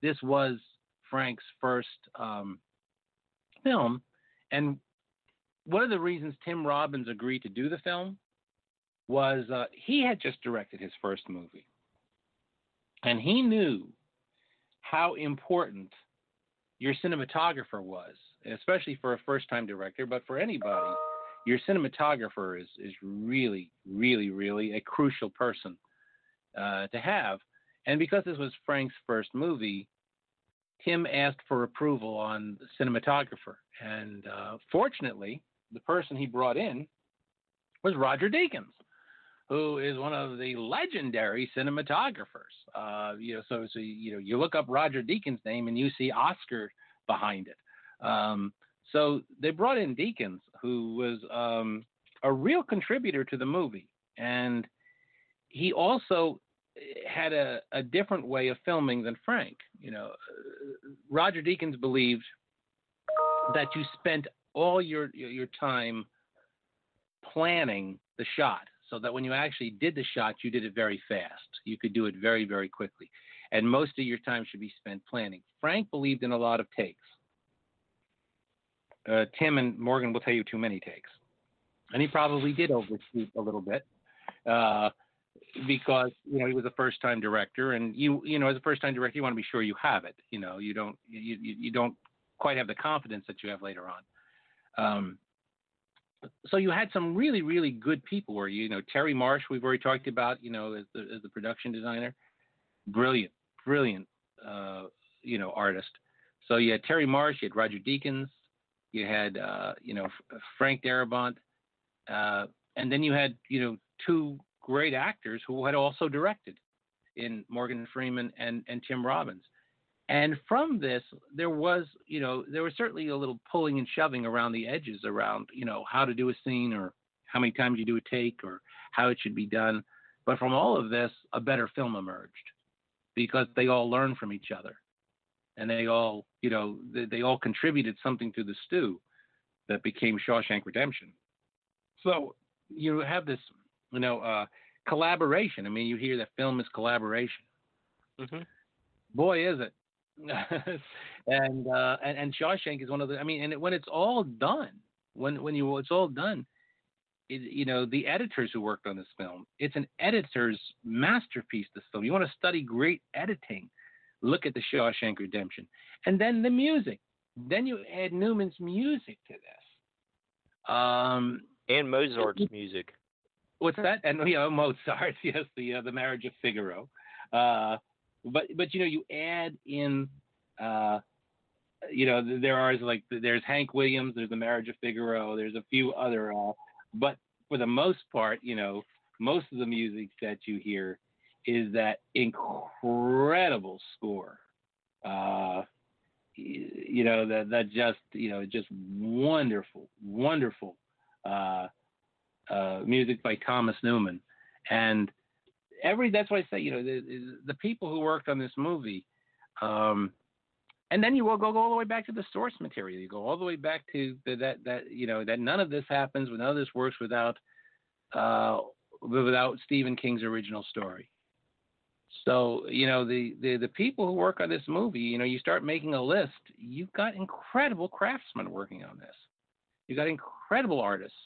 this was Frank's first um, film, and one of the reasons Tim Robbins agreed to do the film was uh, he had just directed his first movie, and he knew how important your cinematographer was especially for a first-time director, but for anybody, your cinematographer is is really, really, really a crucial person uh, to have. And because this was Frank's first movie, Tim asked for approval on the cinematographer, and uh, fortunately, the person he brought in was Roger Deakins, who is one of the legendary cinematographers. Uh, you know, so so you know, you look up Roger Deakins' name and you see Oscar behind it. Um, so they brought in Deakins, who was um, a real contributor to the movie, and he also had a, a different way of filming than Frank. You know, Roger Deakins believed that you spent all your your time planning the shot so that when you actually did the shot you did it very fast. You could do it very very quickly. And most of your time should be spent planning. Frank believed in a lot of takes uh, tim and morgan will tell you too many takes. And he probably did overshoot a little bit uh, because you know he was a first time director. And you you know as a first time director you want to be sure you have it. You know you don't you, you don't quite have the confidence that you have later on. Um, so you had some really really good people where you know Terry Marsh we've already talked about you know as the as the production designer. Brilliant brilliant uh, you know artist. So you had Terry Marsh you had Roger Deakins you had uh, you know Frank Darabont uh, and then you had you know two great actors who had also directed in Morgan Freeman and and Tim Robbins and from this, there was, you know, there was certainly a little pulling and shoving around the edges around, you know, how to do a scene or how many times you do a take or how it should be done. But from all of this, a better film emerged because they all learned from each other. And they all, you know, they, they all contributed something to the stew that became Shawshank Redemption. So you have this, you know, uh, collaboration. I mean, you hear that film is collaboration. Mm-hmm. Boy, is it and, uh, and and Shawshank is one of the. I mean, and when it's all done, when when you it's all done, it, you know the editors who worked on this film. It's an editor's masterpiece. This film. You want to study great editing, look at the Shawshank Redemption, and then the music. Then you add Newman's music to this. Um, and Mozart's music. What's that? And you know Mozart, yes, the uh, the Marriage of Figaro. Uh, but but you know you add in uh, you know there are like there's Hank Williams, there's the Marriage of Figaro, there's a few other uh, but for the most part, you know, most of the music that you hear is that incredible score. Uh, you know that that just you know just wonderful, wonderful uh, uh, music by Thomas Newman, and every that's why I say you know the, the people who worked on this movie, um, and then you will go, go all the way back to the source material. You go all the way back to the, that that you know that none of this happens, none of this works without uh, without Stephen King's original story. So you know the, the the people who work on this movie, you know, you start making a list. You've got incredible craftsmen working on this. You've got incredible artists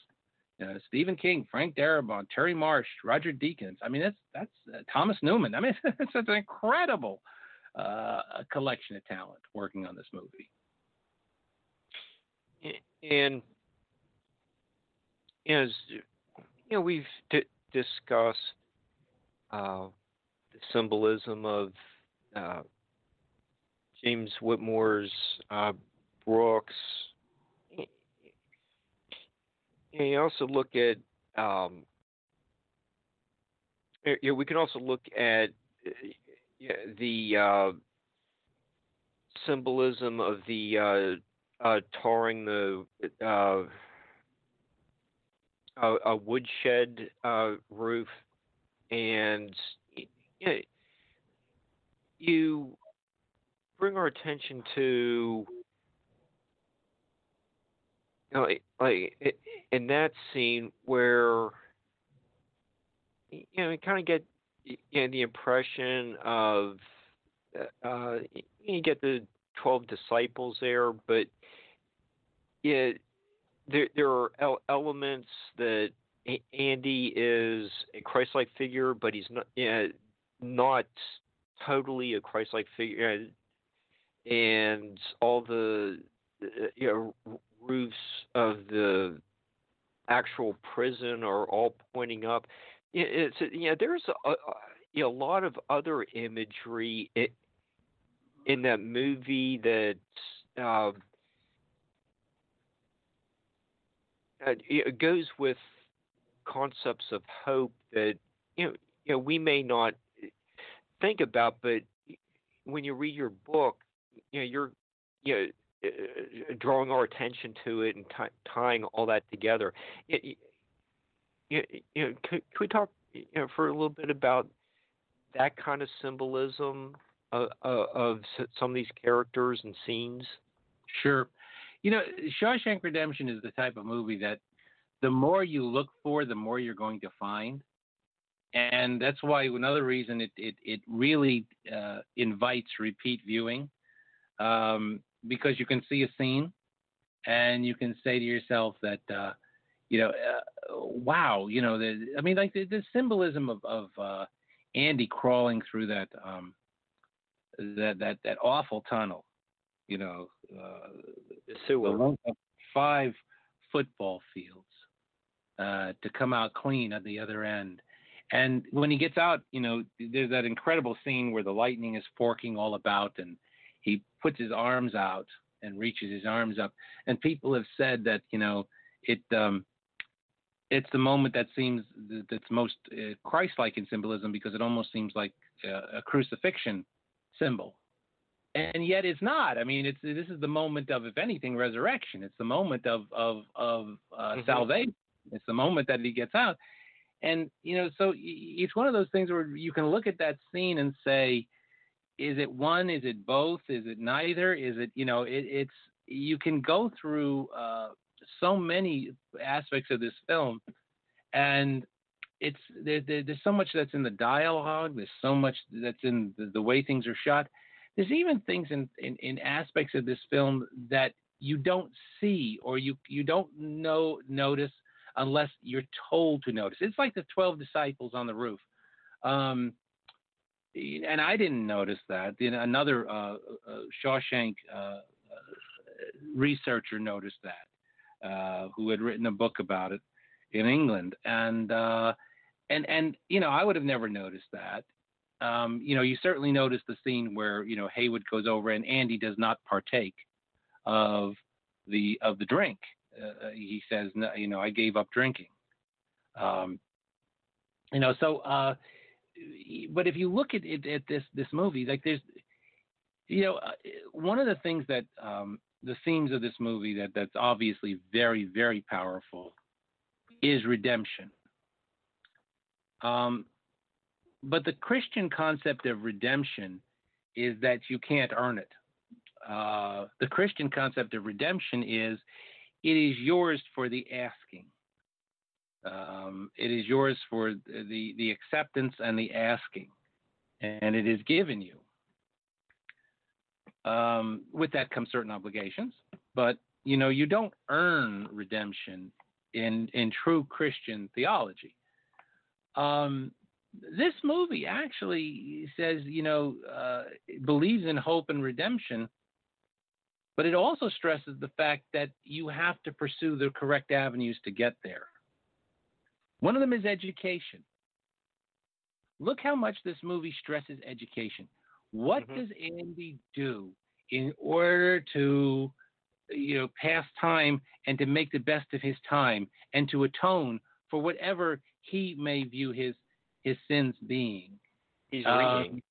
uh, Stephen King, Frank Darabont, Terry Marsh, Roger Deakins. I mean, that's that's uh, Thomas Newman. I mean, it's, it's an incredible uh, collection of talent working on this movie. And as you know, we've d- discussed uh, the symbolism of uh, James Whitmore's uh, Brooks. And you also look at um, you know, we can also look at the uh, symbolism of the uh, uh, tarring the uh, a, a woodshed roof, and you, know, you bring our attention to you know, like in that scene where you know you kind of get you know the impression of uh, uh, you get the twelve disciples there, but yeah, there there are elements that Andy is a Christ-like figure, but he's not know, not totally a Christ-like figure, and all the uh, you know, roofs of the actual prison are all pointing up. It's you know there's a, a, a lot of other imagery in that movie that uh, it goes with concepts of hope that you know you know we may not think about, but when you read your book, you know you're you know uh, uh, uh drawing our attention to it and t- tying all that together. you, you know, could, could we talk you know, for a little bit about that kind of symbolism uh, of, of some of these characters and scenes? Sure. You know, Shawshank Redemption is the type of movie that the more you look for, the more you're going to find. And that's why another reason it, it, it really uh, invites repeat viewing um, because you can see a scene and you can say to yourself that, uh, you know, uh, wow, you know, the, I mean, like the, the symbolism of, of uh, Andy crawling through that um, that that that awful tunnel, you know, uh, the sewer, five football fields uh, to come out clean at the other end. And when he gets out, you know, there's that incredible scene where the lightning is forking all about, and he puts his arms out and reaches his arms up. And people have said that, you know, it um, it's the moment that seems that's most uh, Christ-like in symbolism because it almost seems like uh, a crucifixion symbol, and yet it's not. I mean, it's this is the moment of, if anything, resurrection. It's the moment of of of uh, mm-hmm. salvation. It's the moment that he gets out, and you know, so it's one of those things where you can look at that scene and say, is it one? Is it both? Is it neither? Is it you know? It, it's you can go through uh, so many aspects of this film, and it's there, there, there's so much that's in the dialogue. There's so much that's in the, the way things are shot. There's even things in, in, in aspects of this film that you don't see or you you don't know notice unless you're told to notice. It's like the twelve disciples on the roof. Um, and I didn't notice that. Know, another uh, uh, Shawshank uh, uh researcher noticed that, uh, who had written a book about it in England, and uh, and and you know I would have never noticed that. Um, you know, you certainly notice the scene where you know Heywood goes over and Andy does not partake of the of the drink. Uh, he says, you know, I gave up drinking. Um, you know, so uh, but if you look at, at, at this this movie, like there's, you know, uh, one of the things that um, the themes of this movie that that's obviously very very powerful is redemption. Um, but the Christian concept of redemption is that you can't earn it. Uh, the Christian concept of redemption is it is yours for the asking. Um, it is yours for the, the acceptance and the asking, and it is given you. Um, with that come certain obligations, but you know you don't earn redemption in in true Christian theology. Um, this movie actually says, you know, uh, believes in hope and redemption, but it also stresses the fact that you have to pursue the correct avenues to get there. One of them is education. Look how much this movie stresses education. What mm-hmm. does Andy do in order to, you know, pass time and to make the best of his time and to atone for whatever he may view his his sins being? He's reading. Um,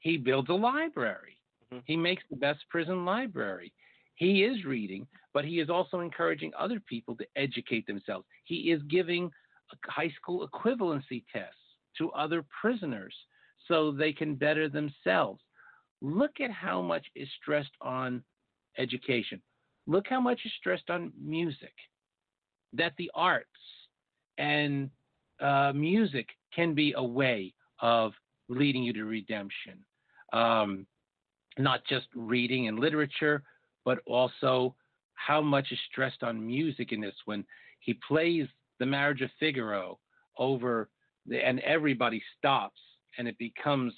he builds a library. Mm-hmm. He makes the best prison library. He is reading, but he is also encouraging other people to educate themselves. He is giving high school equivalency tests to other prisoners so they can better themselves. Look at how much is stressed on education. Look how much is stressed on music. That the arts and uh, music can be a way of leading you to redemption. Um, not just reading and literature, but also how much is stressed on music in this when he plays the marriage of Figaro over the, and everybody stops and it becomes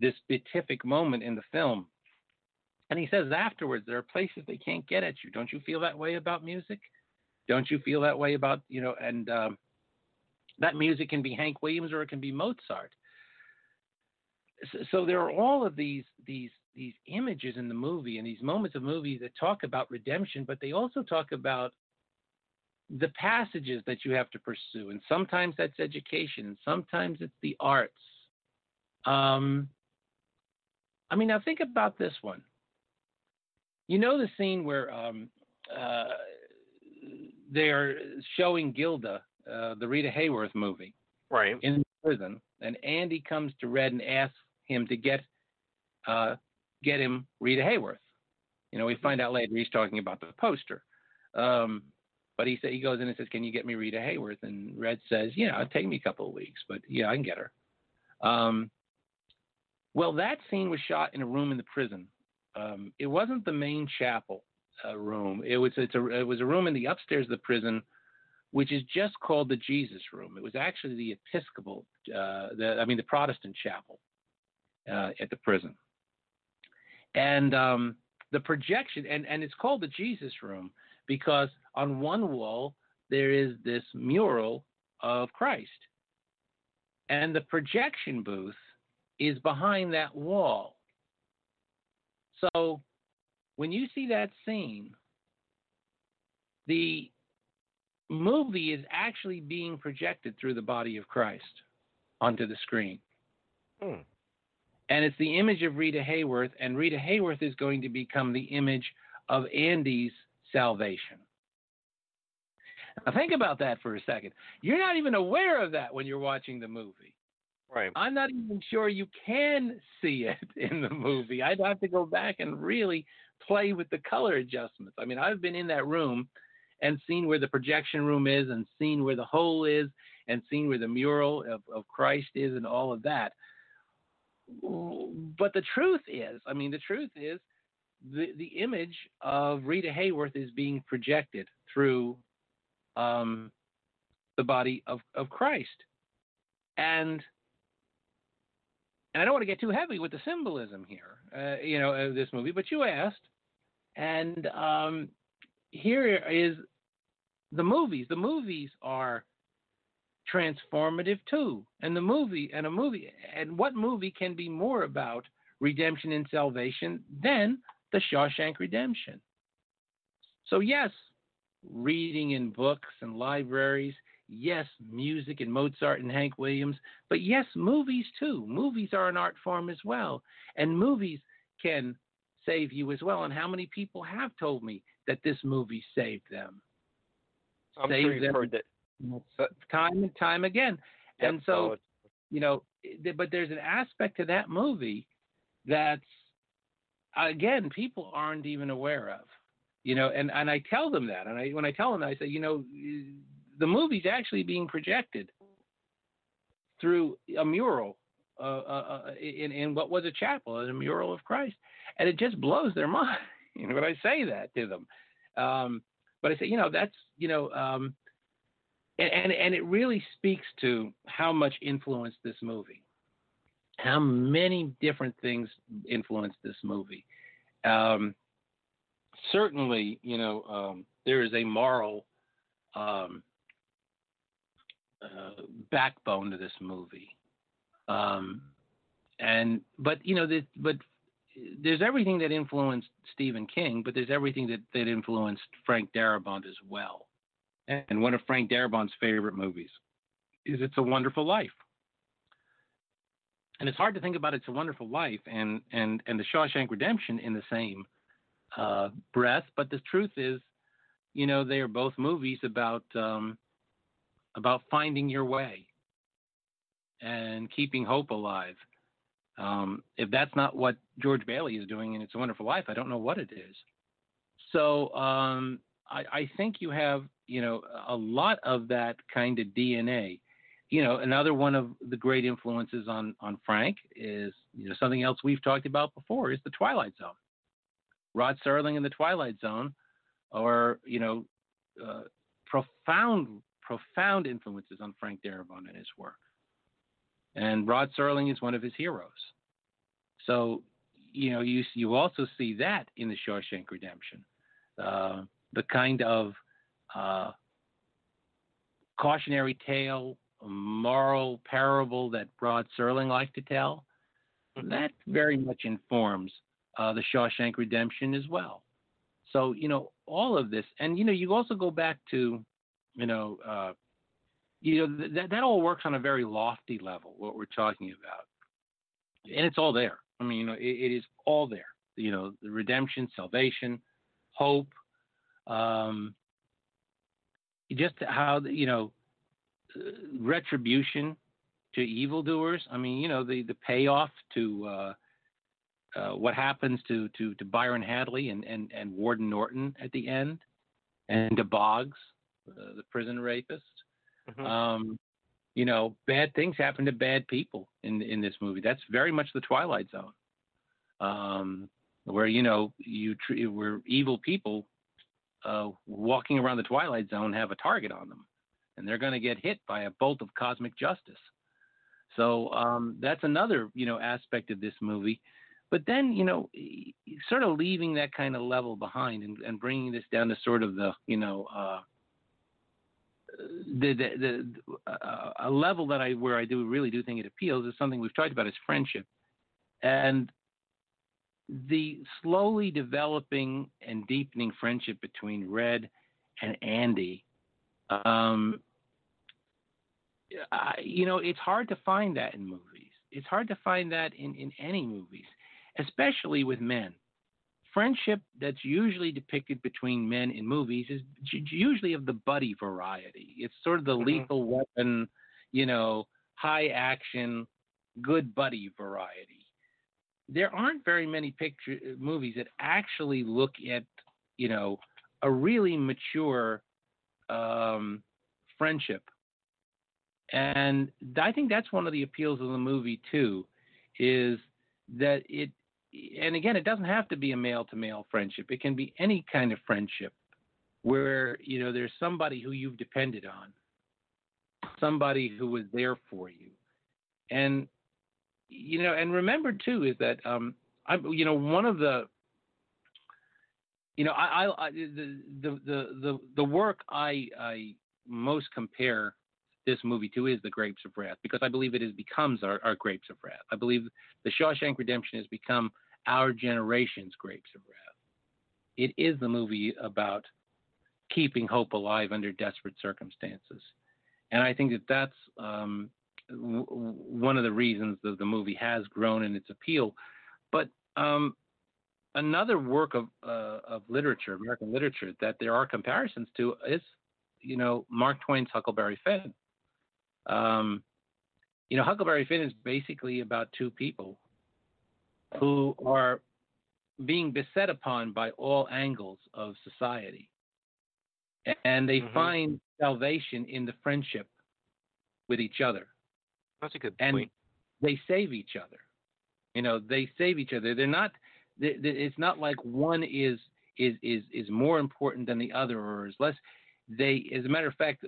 this beatific moment in the film. And he says afterwards, there are places they can't get at you. Don't you feel that way about music? Don't you feel that way about, you know, and um, that music can be Hank Williams or it can be Mozart. So, so there are all of these these these images in the movie and these moments of movie that talk about redemption, but they also talk about the passages that you have to pursue. And sometimes that's education, sometimes it's the arts. Um, I mean, now think about this one. You know the scene where um, uh, they are showing Gilda uh, the Rita Hayworth movie, right? In prison, and Andy comes to Red and asks him to get uh, get him Rita Hayworth. You know, we find out later he's talking about the poster. Um, but he said he goes in and says, "Can you get me Rita Hayworth?" And Red says, "Yeah, it'll take me a couple of weeks, but yeah, I can get her." Um, well, that scene was shot in a room in the prison. Um, it wasn't the main chapel uh, room. It was it's a, it was a room in the upstairs of the prison, which is just called the Jesus Room. It was actually the Episcopal, uh, the I mean the Protestant chapel uh, at the prison, and um, the projection and and it's called the Jesus Room because on one wall there is this mural of Christ. And the projection booth is behind that wall. So when you see that scene, the movie is actually being projected through the body of Christ onto the screen. Hmm. And it's the image of Rita Hayworth, and Rita Hayworth is going to become the image of Andy's salvation. Now, think about that for a second. You're not even aware of that when you're watching the movie. Right. I'm not even sure you can see it in the movie. I'd have to go back and really play with the color adjustments. I mean, I've been in that room and seen where the projection room is and seen where the hole is and seen where the mural of, of Christ is and all of that. But the truth is, I mean, the truth is the, the image of Rita Hayworth is being projected through um, the body of, of Christ. And and I don't want to get too heavy with the symbolism here, uh, you know, of this movie, but you asked, and um, here is the movies. The movies are transformative too, and the movie and a movie and what movie can be more about redemption and salvation than the Shawshank Redemption? So yes, reading in books and libraries. Yes, music and Mozart and Hank Williams. But yes, movies too. Movies are an art form as well. And movies can save you as well. And how many people have told me that this movie saved them? I'm saved sure you've them heard that. Time and time again. Yep, and so, you know, but there's an aspect to that movie that's, again, people aren't even aware of you know and and i tell them that. And i when i tell them that i say you know the movie's actually being projected through a mural uh, uh, uh in in what was a chapel a mural of christ. And it just blows their mind you know when i say that to them. Um, but i say you know that's you know um, and, and and it really speaks to how much influenced this movie. How many different things influenced this movie. Um, certainly, you know, um, there is a moral um, uh, backbone to this movie, um, and but you know, but there's everything that influenced Stephen King, but there's everything that that influenced Frank Darabont as well. And one of Frank Darabont's favorite movies is It's a Wonderful Life. And it's hard to think about It's a Wonderful Life and and and The Shawshank Redemption in the same uh, breath. But the truth is, you know, they are both movies about um, about finding your way and keeping hope alive. Um, if that's not what George Bailey is doing in It's a Wonderful Life, I don't know what it is. So um, I, I think you have, you know, a lot of that kind of DNA. You know, another one of the great influences on on Frank is, you know, something else we've talked about before is the Twilight Zone. Rod Serling in the Twilight Zone, or you know, uh, profound profound influences on Frank Darabont and his work. And Rod Serling is one of his heroes. So you know, you you also see that in the Shawshank Redemption, uh, the kind of uh, cautionary tale, moral parable that Rod Serling liked to tell. Mm-hmm. That very much informs uh, the Shawshank Redemption as well. So you know all of this, and you know you also go back to, you know, uh, you know that that all works on a very lofty level. What we're talking about, and it's all there. I mean, you know, it, it is all there. You know, the redemption, salvation, hope, um, just how you know, retribution to evildoers. I mean, you know, the the payoff to uh, uh, what happens to, to, to Byron Hadley and, and, and Warden Norton at the end, and to Boggs, uh, the prison rapist. Mm-hmm. Um, you know, bad things happen to bad people in in this movie. That's very much the Twilight Zone, um, where you know you tr- where evil people uh, walking around the Twilight Zone have a target on them, and they're going to get hit by a bolt of cosmic justice. So um, that's another you know aspect of this movie but then, you know, sort of leaving that kind of level behind and, and bringing this down to sort of the, you know, uh, the, the, the uh, a level that I where I do really do think it appeals is something we've talked about is friendship, and the slowly developing and deepening friendship between Red and Andy. Um, I, you know, it's hard to find that in movies. It's hard to find that in, in any movies especially with men. Friendship that's usually depicted between men in movies is usually of the buddy variety. It's sort of the mm-hmm. lethal weapon, you know, high action, good buddy variety. There aren't very many picture uh, movies that actually look at, you know, a really mature um, friendship. And I think that's one of the appeals of the movie too, is that it and again, it doesn't have to be a male to male friendship. It can be any kind of friendship where, you know, there's somebody who you've depended on, somebody who was there for you. And, you know, and remember too is that, um, I, you know, one of the, you know, I, I, I the, the, the, the, work I, I most compare this movie to is the Grapes of Wrath because I believe it has becomes our, our Grapes of Wrath. I believe the Shawshank Redemption has become our generation's Grapes of Wrath. It is the movie about keeping hope alive under desperate circumstances, and I think that that's um, w- one of the reasons that the movie has grown in its appeal. But um, another work of uh, of literature, American literature, that there are comparisons to is, you know, Mark Twain's Huckleberry Finn. Um, you know, Huckleberry Finn is basically about two people who are being beset upon by all angles of society. And they mm-hmm. find salvation in the friendship with each other. That's a good and point. They save each other. You know, they save each other. They're not. They, they, it's not like one is is is is more important than the other or is less. They, as a matter of fact,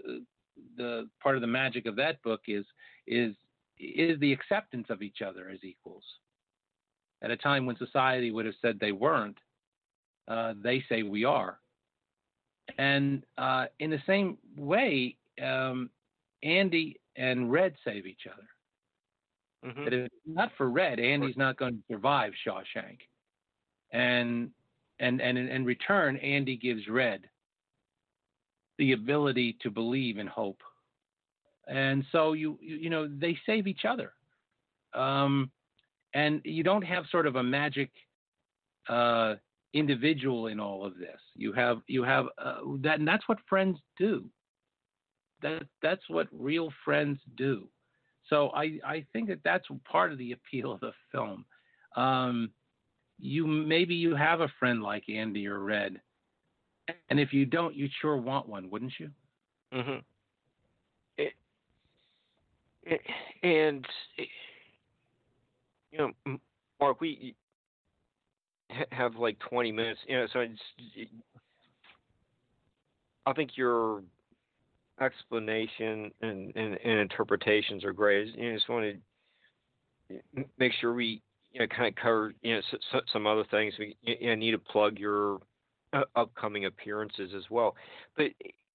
the part of the magic of that book is is is the acceptance of each other as equals. At a time when society would have said they weren't, uh, they say we are. And uh, in the same way, um, Andy and Red save each other. Mm-hmm. But if not for Red, Andy's not going to survive Shawshank. And and and in return, Andy gives Red the ability to believe in hope. And so you you, you know they save each other, um, and you don't have sort of a magic uh, individual in all of this. You have you have uh, that, and that's what friends do. That that's what real friends do. So I I think that that's part of the appeal of the film. Um, you maybe you have a friend like Andy or Red and if you don't, you'd sure want one, wouldn't you? Mm-hmm. It, it, and it, you know, Mark, we have like 20 minutes. You know, so I think your explanation and, and, and interpretations are great. You know, just want to make sure we you know kind of cover you know so, some other things. We you know, need to plug your uh, upcoming appearances as well. But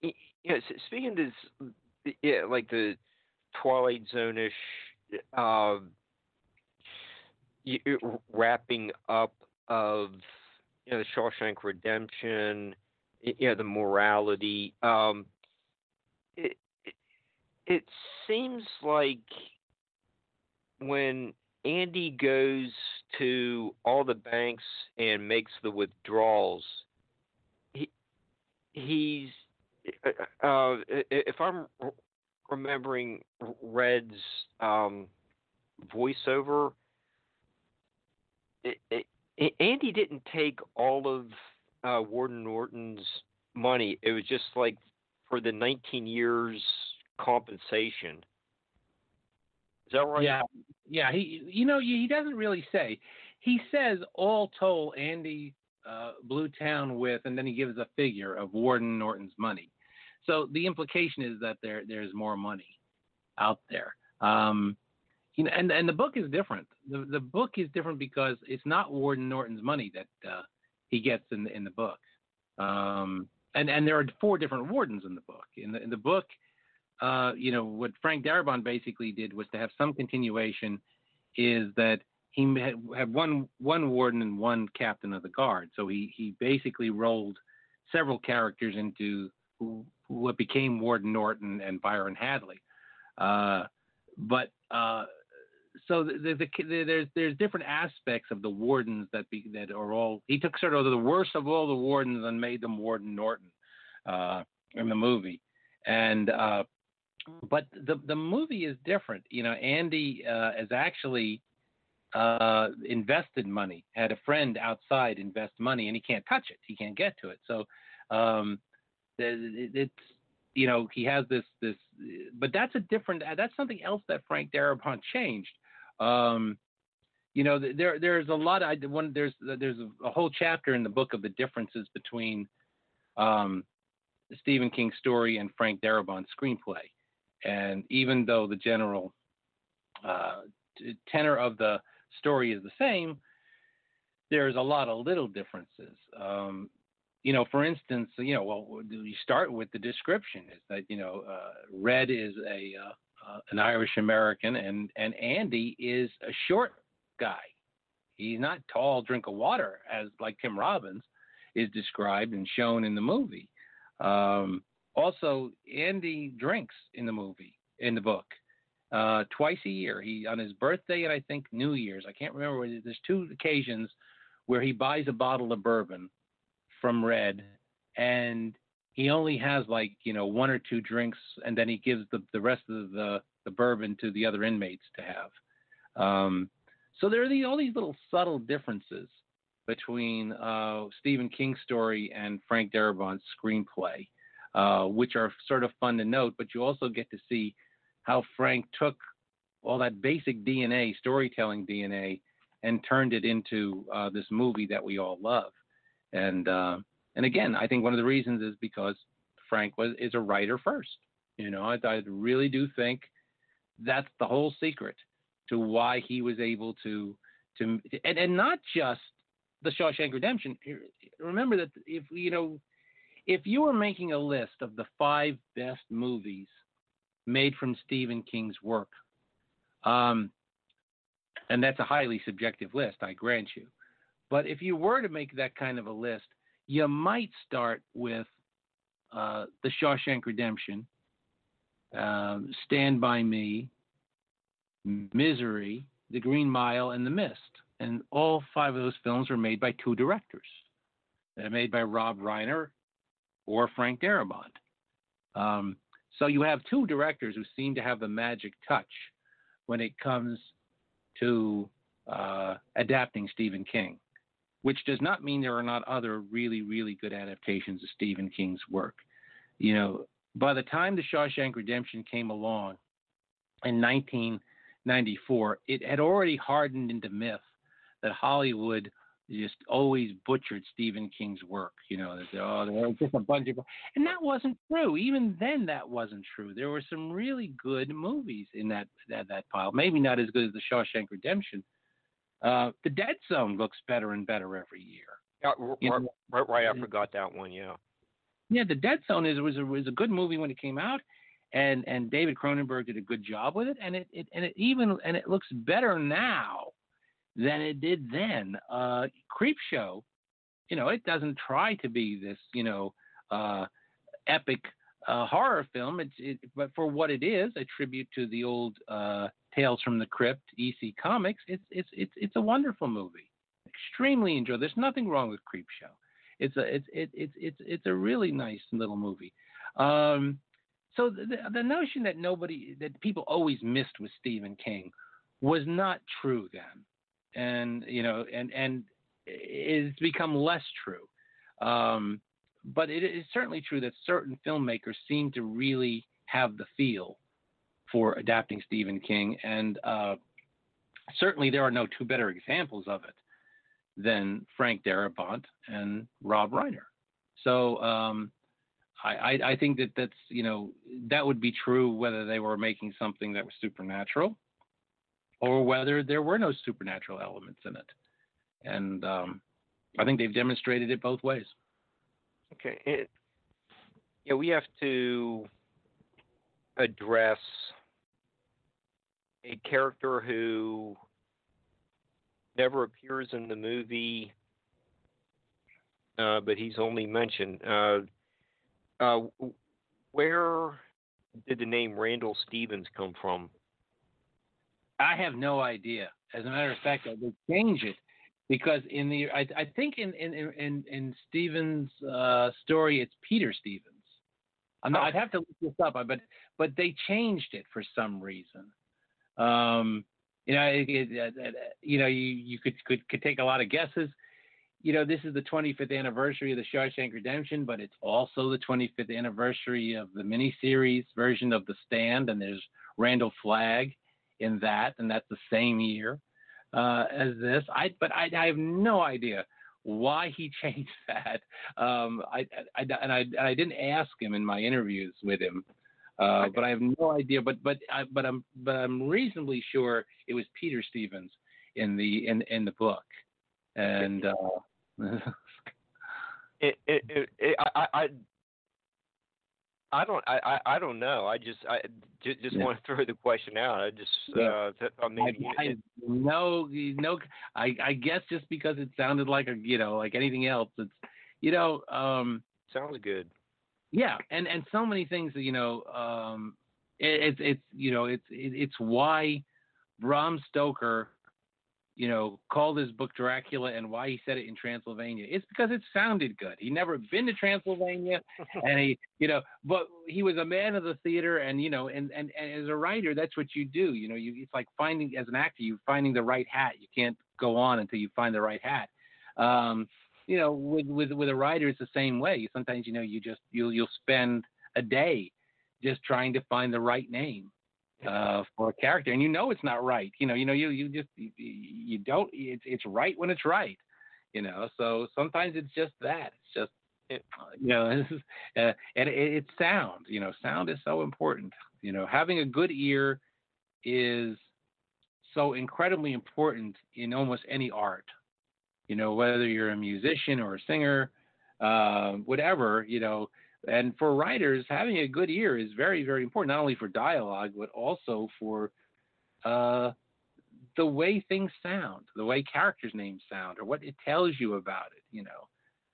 you know, speaking of this, yeah, like the Twilight Zone-ish uh, wrapping up of you know the Shawshank Redemption, know the morality. Um, it, it seems like when Andy goes to all the banks and makes the withdrawals, he he's uh, uh if I'm remembering Red's um, voiceover, it, it, Andy didn't take all of uh, Warden Norton's money. It was just like for the 19 years compensation. Is that right? Yeah, yeah. He, you know, he doesn't really say. He says all told, Andy uh, blew town with, and then he gives a figure of Warden Norton's money. So the implication is that there there's more money out there. Um, you know, and and the book is different. The the book is different because it's not Warden Norton's money that uh, he gets in the in the book. Um, and and there are four different wardens in the book. In the in the book, uh, you know, what Frank Darabont basically did was to have some continuation. Is that he had, had one one warden and one captain of the guard. So he he basically rolled several characters into who, what became Warden Norton and Byron Hadley. Uh, but uh, so the, the, the, there's there's different aspects of the wardens that be, that are all he took sort of the worst of all the wardens and made them Warden Norton uh, in the movie, and uh, but the the movie is different. You know, Andy uh, has actually uh, invested money, had a friend outside invest money, and he can't touch it. He can't get to it. So um, it's you know he has this this but that's a different that's something else that Frank Darabont changed. Um, you know there there's a lot of one there's there's a whole chapter in the book of the differences between um, Stephen King's story and Frank Darabont's screenplay. And even though the general uh, tenor of the story is the same, there's a lot of little differences. Um, you know, for instance, you know, well, you start with the description is that you know, uh, Red is a uh, uh, an Irish American, and and Andy is a short guy. He's not tall, drink of water as like Tim Robbins is described and shown in the movie. Um, also, Andy drinks in the movie in the book uh, twice a year. He on his birthday and I think New Year's. I can't remember. There's two occasions where he buys a bottle of bourbon from Red, and he only has like you know one or two drinks, and then he gives the the rest of the the bourbon to the other inmates to have. Um, so there are these, all these little subtle differences between uh, Stephen King's story and Frank Darabont's screenplay, uh, which are sort of fun to note. But you also get to see how Frank took all that basic DNA, storytelling DNA, and turned it into uh, this movie that we all love. And uh, and again, I think one of the reasons is because Frank was is a writer first. You know, I, I really do think that's the whole secret to why he was able to to and, and not just the Shawshank Redemption. Remember that if you know if you were making a list of the five best movies made from Stephen King's work, um, and that's a highly subjective list, I grant you. But if you were to make that kind of a list, you might start with uh, The Shawshank Redemption, um, Stand By Me, Misery, The Green Mile, and The Mist. And all five of those films were made by two directors. They're made by Rob Reiner or Frank Darabont. Um, so you have two directors who seem to have the magic touch when it comes to uh, adapting Stephen King which does not mean there are not other really, really good adaptations of Stephen King's work. You know, by the time The Shawshank Redemption came along in 1994, it had already hardened into myth that Hollywood just always butchered Stephen King's work. You know, that oh, there was just a bunch of, and that wasn't true. Even then, that wasn't true. There were some really good movies in that that that pile. Maybe not as good as The Shawshank Redemption, Uh, the Dead Zone looks better and better every year. Yeah, right, right, right, I forgot that one. Yeah. Yeah, the Dead Zone is was a, was a good movie when it came out, and and David Cronenberg did a good job with it, and it, it and it even and it looks better now than it did then. Uh, Creep Show, you know, it doesn't try to be this, you know, uh, epic uh, horror film. It's it, but for what it is, a tribute to the old uh, Tales from the Crypt EC Comics. It's it's it's it's a wonderful movie. Extremely enjoyable. There's nothing wrong with Creep Show. It's a it's it, it's it's it's a really nice little movie. Um, so the, the notion that nobody that people always missed with Stephen King was not true then, and you know, and and it's become less true. Um, but it is certainly true that certain filmmakers seem to really have the feel for adapting Stephen King, and uh, certainly there are no two better examples of it than Frank Darabont and Rob Reiner. So um, I, I, think that that's you know that would be true whether they were making something that was supernatural or whether there were no supernatural elements in it, and um, I think they've demonstrated it both ways. Okay, it, yeah, we have to address a character who never appears in the movie, uh, but he's only mentioned. Uh, uh, where did the name Randall Stevens come from? I have no idea. As a matter of fact, they changed it because in the I, I think in in in, in Stephen's uh, story it's Peter Stevens. I'm not, oh. I'd have to look this up, but but they changed it for some reason. Um, you know, it, it, you know, you, you could, could could take a lot of guesses. You know, this is the 25th anniversary of the Shawshank Redemption, but it's also the 25th anniversary of the miniseries version of The Stand, and there's Randall Flagg in that, and that's the same year uh, as this. I but I, I have no idea why he changed that. Um, I, I, and I, I didn't ask him in my interviews with him uh, but I have no idea. But but I, but I'm but I'm reasonably sure it was Peter Stevens in the in in the book, and uh, it, it, it, it, I, I I don't I, I don't know. I just I just, just yeah. want to throw the question out. I just yeah. uh I mean I, I, no no I I guess just because it sounded like a you know like anything else it's you know um sounds good yeah, and and so many things that you know, um, it's it, it's you know it's it, it's why Bram Stoker, you know, called his book Dracula and why he said it in Transylvania. It's because it sounded good. He never been to Transylvania, and he you know, but he was a man of the theater, and you know, and and, and as a writer, that's what you do. You know, you it's like finding as an actor, you finding the right hat. You can't go on until you find the right hat. Um, you know, with with with a writer, it's the same way. Sometimes you know you just you'll you'll spend a day just trying to find the right name uh, for a character, and you know it's not right. You know, you know you you just you, you don't. It's it's right when it's right. You know, so sometimes it's just that. It's just it, you know, uh, and it, it's sound. You know, sound is so important. You know, having a good ear is so incredibly important in almost any art you know, whether you're a musician or a singer, uh, whatever, you know. And for writers, having a good ear is very, very important, not only for dialogue, but also for uh, the way things sound, the way characters' names sound, or what it tells you about it, you know.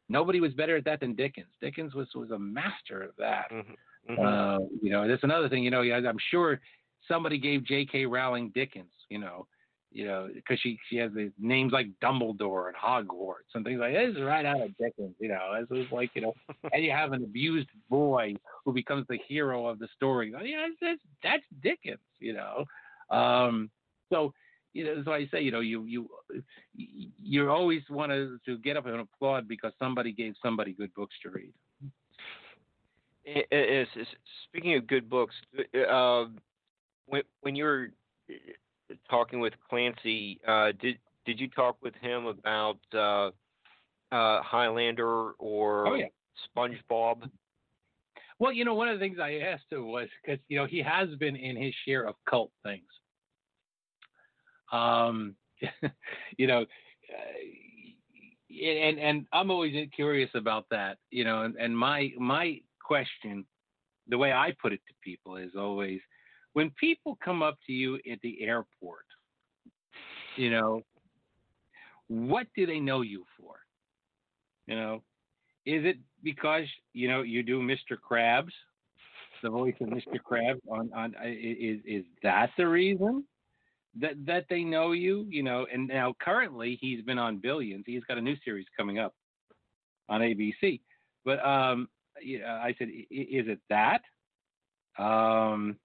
Nobody was better at that than Dickens. Dickens was, was a master of that. Mm-hmm. Mm-hmm. Uh, you know, that's another thing, you know, I'm sure somebody gave J.K. Rowling Dickens, you know, you know, because she she has these names like Dumbledore and Hogwarts and things like that. This right out of Dickens, you know. It's just like you know, and you have an abused boy who becomes the hero of the story. You know, that's that's Dickens, you know. Um, so you know, that's why I say, you know, you you you always want to to get up and applaud because somebody gave somebody good books to read. It, it, it, speaking of good books, uh, when when you're talking with Clancy, uh, did did you talk with him about uh, uh, Highlander or oh, yeah. SpongeBob? Well, you know, one of the things I asked him was because you know he has been in his share of cult things. Um, you know, uh, and and I'm always curious about that. You know, and, and my my question, the way I put it to people is always, when people come up to you at the airport, you know, what do they know you for? You know, is it because you know you do Mr. Krabs, the voice of Mr. Krabs on on is is that the reason that that they know you? You know, and now currently he's been on Billions. He's got a new series coming up on ABC. But um, yeah, I said, is it that? Um,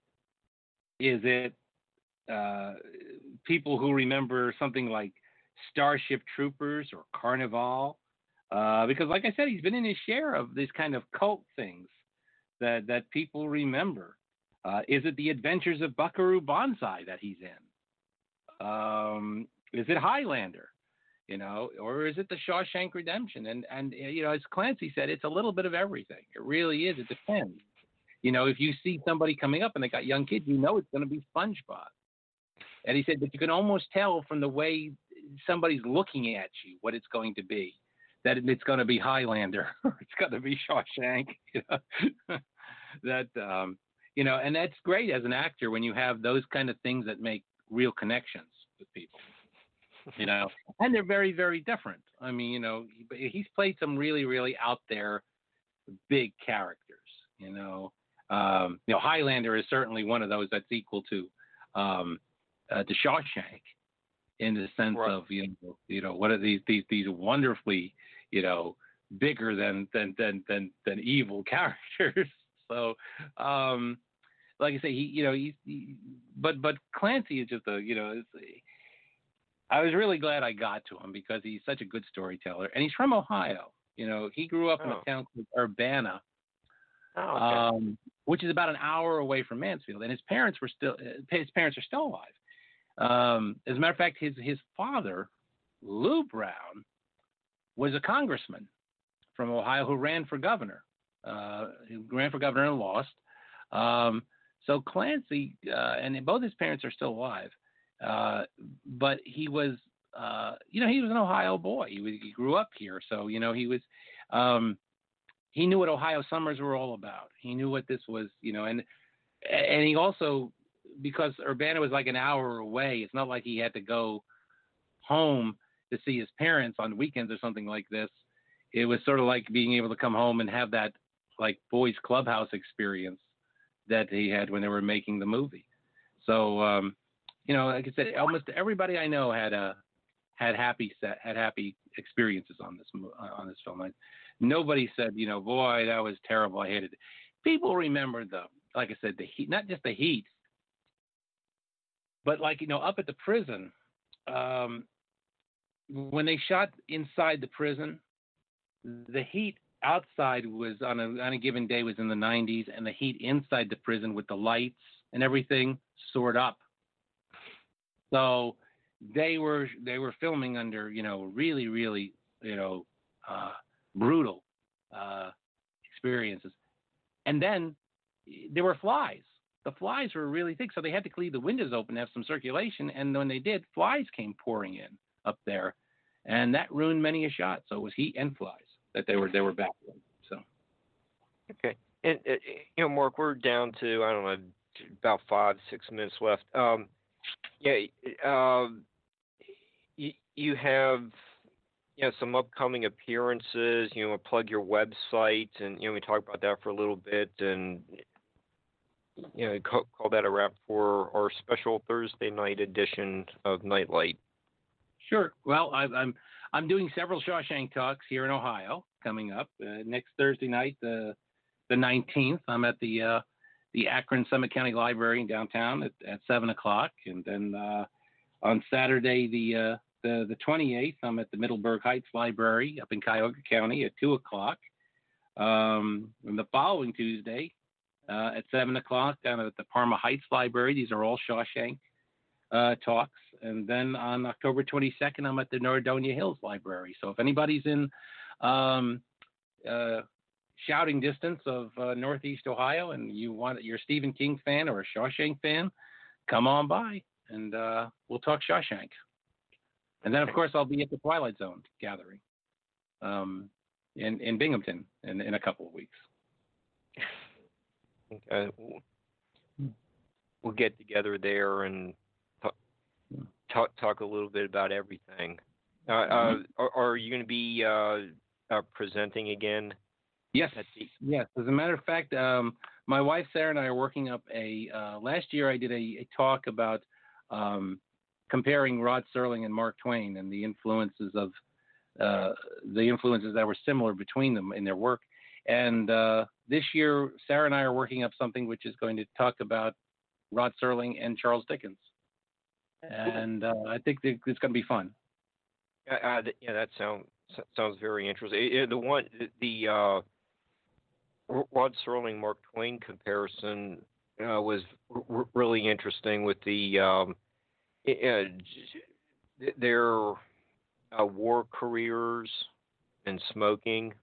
is it uh, people who remember something like Starship Troopers or Carnivàle? Uh, because, like I said, he's been in his share of these kind of cult things that that people remember. Uh, is it the Adventures of Buckaroo Banzai that he's in? Um, is it Highlander? You know, or is it the Shawshank Redemption? And and you know, as Clancy said, it's a little bit of everything. It really is. It depends. You know, if you see somebody coming up and they got young kids, you know it's going to be SpongeBob. And he said, but you can almost tell from the way somebody's looking at you what it's going to be that it's going to be Highlander or it's going to be Shawshank. You know? that um, you know, and that's great as an actor when you have those kind of things that make real connections with people. You know, and they're very, very different. I mean, you know, he's played some really, really out there, big characters. You know, um, you know, Highlander is certainly one of those that's equal to um, uh, the Shawshank in the sense right. of you know you know what are these these these wonderfully you know bigger than than than than than evil characters. so um like I say, he, you know, he's, he, but but Clancy is just a, you know, I was really glad I got to him because he's such a good storyteller, and he's from Ohio. You know, he grew up oh. in a oh. town called Urbana, oh, um, which is about an hour away from Mansfield, and his parents were still, his parents are still alive. Um, as a matter of fact, his his father, Lou Brown, was a congressman from Ohio who ran for governor. Uh, he ran for governor and lost. Um, so Clancy uh, and both his parents are still alive, uh, but he was, uh, you know, he was an Ohio boy. He, was, he grew up here, so you know he was. Um, he knew what Ohio summers were all about. He knew what this was, you know, and and he also because Urbana was like an hour away. It's not like he had to go home to see his parents on weekends or something like this. It was sort of like being able to come home and have that like boys clubhouse experience that he had when they were making the movie. So, um, you know, like I said, almost everybody I know had a had happy set had happy experiences on this on this film. Like, nobody said, you know, boy, that was terrible. I hated it. People remember the, like I said, the heat, not just the heat, but like you know, up at the prison, um, when they shot inside the prison, the heat outside was on a on a given day was in the 90s, and the heat inside the prison with the lights and everything soared up. So they were they were filming under you know really really you know uh, brutal uh, experiences, and then there were flies. The flies were really thick, so they had to leave the windows open to have some circulation. And when they did, flies came pouring in up there, and that ruined many a shot. So it was heat and flies that they were they were battling. So okay, and uh, you know, Mark, we're down to I don't know about five six minutes left. Um, yeah, um, you, you have you know some upcoming appearances. You know, plug your website, and you know we talk about that for a little bit, and you know call, call that a wrap for our special Thursday night edition of Nightlight. Sure. Well, I, I'm I'm doing several Shawshank talks here in Ohio coming up uh, next Thursday night, the the 19th. I'm at the uh, the Akron Summit County Library in downtown at, at seven o'clock, and then uh, on Saturday the uh, the the 28th, I'm at the Middleburg Heights Library up in Cuyahoga County at two o'clock. Um, and the following Tuesday uh, at seven o'clock down at the Parma Heights Library. These are all Shawshank uh, talks. And then on October 22nd, I'm at the Nordonia Hills Library. So if anybody's in um, uh, shouting distance of uh, Northeast Ohio and you want you're a Stephen King fan or a Shawshank fan, come on by and uh, we'll talk Shawshank. And then of course I'll be at the Twilight Zone gathering, um, in in Binghamton in in a couple of weeks. Okay. We'll get together there and talk talk, talk a little bit about everything. Uh, uh, Mhm. are, are you going to be uh, uh, presenting again? Yes, the- yes. As a matter of fact, um, my wife Sarah and I are working up a. Uh, last year, I did a, a talk about um, comparing Rod Serling and Mark Twain and the influences of uh, the influences that were similar between them in their work. And uh, this year, Sarah and I are working up something which is going to talk about Rod Serling and Charles Dickens. And uh, I think it's going to be fun. Yeah, that sounds sounds very interesting. The one, the uh, Rod Serling Mark Twain comparison uh, was r- really interesting with the um, uh, their uh, war careers and smoking.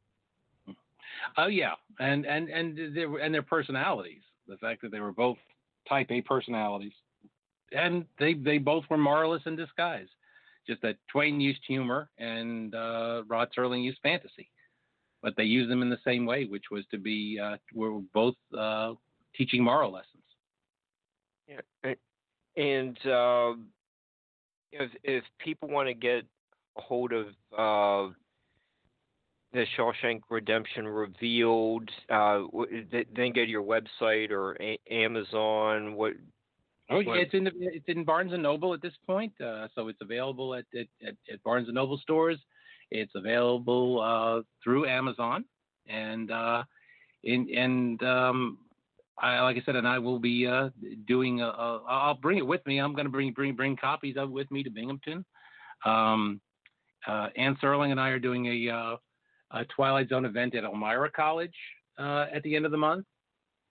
Oh yeah, and and and their and their personalities. The fact that they were both Type A personalities, and they they both were moralists in disguise. Just that Twain used humor and uh, Rod Serling used fantasy, but they used them in the same way, which was to be uh, were both uh, teaching moral lessons. Yeah, and uh, if if people want to get a hold of uh, the Shawshank Redemption Revealed, uh, then go to your website or a- Amazon. What? Oh, yeah, What- it's in the, it's in Barnes and Noble at this point, uh, so it's available at, at, at, at Barnes and Noble stores. It's available uh, through Amazon, and uh, in and um, I, like I said, and I will be uh, doing. A, a, I'll bring it with me. I'm going to bring bring bring copies of it with me to Binghamton. Um, uh, Anne Serling and I are doing a, uh, a Twilight Zone event at Elmira College uh, at the end of the month.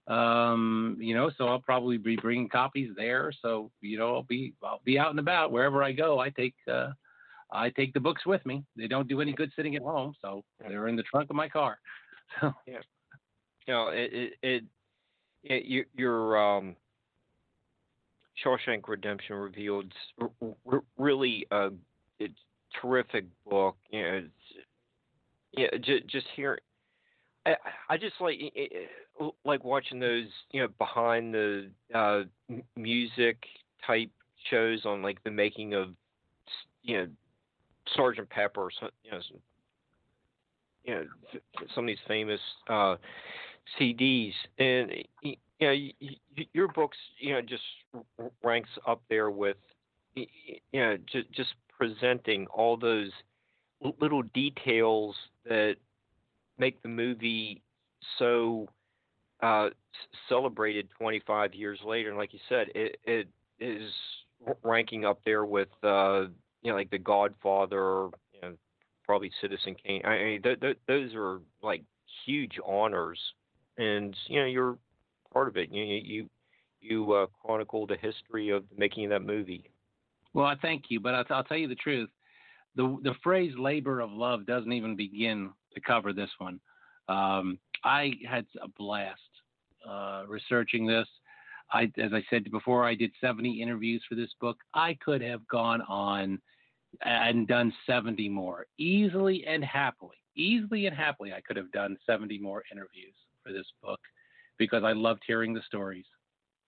Um, you know, so I'll probably be bringing copies there. So you know, I'll be I'll be out and about wherever I go. I take uh, I take the books with me. They don't do any good sitting at home, so they're in the trunk of my car. So Yeah. You know, it it, it, it your, um, Shawshank Redemption Revealed really a it's terrific book. You know, yeah, just just hear. I I just like like watching those you know behind the uh, music type shows on like the making of you know Sergeant Pepper, or some- you know, some- you know some of these famous uh, CDs, and you know your books you know just ranks up there with you know just just presenting all those little details that make the movie so uh, celebrated 25 years later. And like you said, it it is ranking up there with uh, you know like The Godfather, you know, probably Citizen Kane. I mean, th- th- those are like huge honors, and you know you're part of it. You you you uh, chronicle the history of making of that movie. well, I thank you, but I'll, I'll tell you the truth. The the phrase "labor of love" doesn't even begin to cover this one. Um, I had a blast uh, researching this. I, as I said before, I did 70 interviews for this book. I could have gone on and done 70 more easily and happily. Easily and happily, I could have done 70 more interviews for this book because I loved hearing the stories.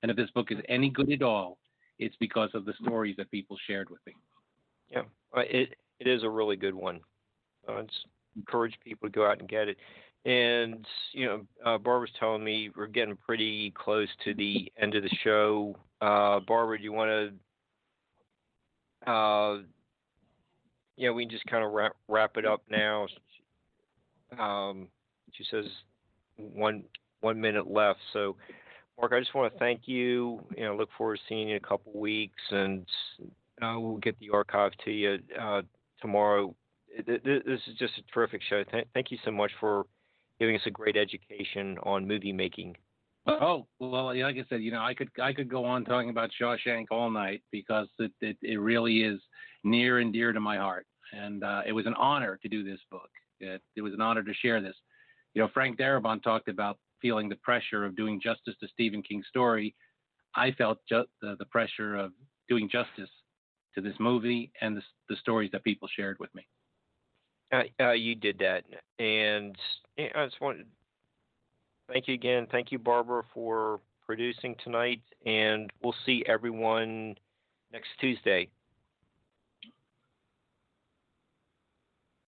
And if this book is any good at all, it's because of the stories that people shared with me. Yeah, uh, it it is a really good one. Uh, encourage people to go out and get it. And you know, uh, Barbara's telling me we're getting pretty close to the end of the show. Uh, Barbara, do you want to? Uh, yeah, we can just kind of wrap wrap it up now. Um, she says one one minute left. So, Mark, I just want to thank you. You know, look forward to seeing you in a couple weeks, and uh, we'll get the archive to you uh, tomorrow. Th- th- This is just a terrific show. Th- thank you so much for giving us a great education on movie making. Oh well, like I said, you know, I could I could go on talking about Shawshank all night because it it, it really is near and dear to my heart, and uh, it was an honor to do this book. It, it was an honor to share this. You know, Frank Darabont talked about feeling the pressure of doing justice to Stephen King's story. I felt ju- the, the pressure of doing justice to this movie and the, the stories that people shared with me. Uh, uh, you did that, and I just want thank you again. Thank you, Barbara, for producing tonight, and we'll see everyone next Tuesday.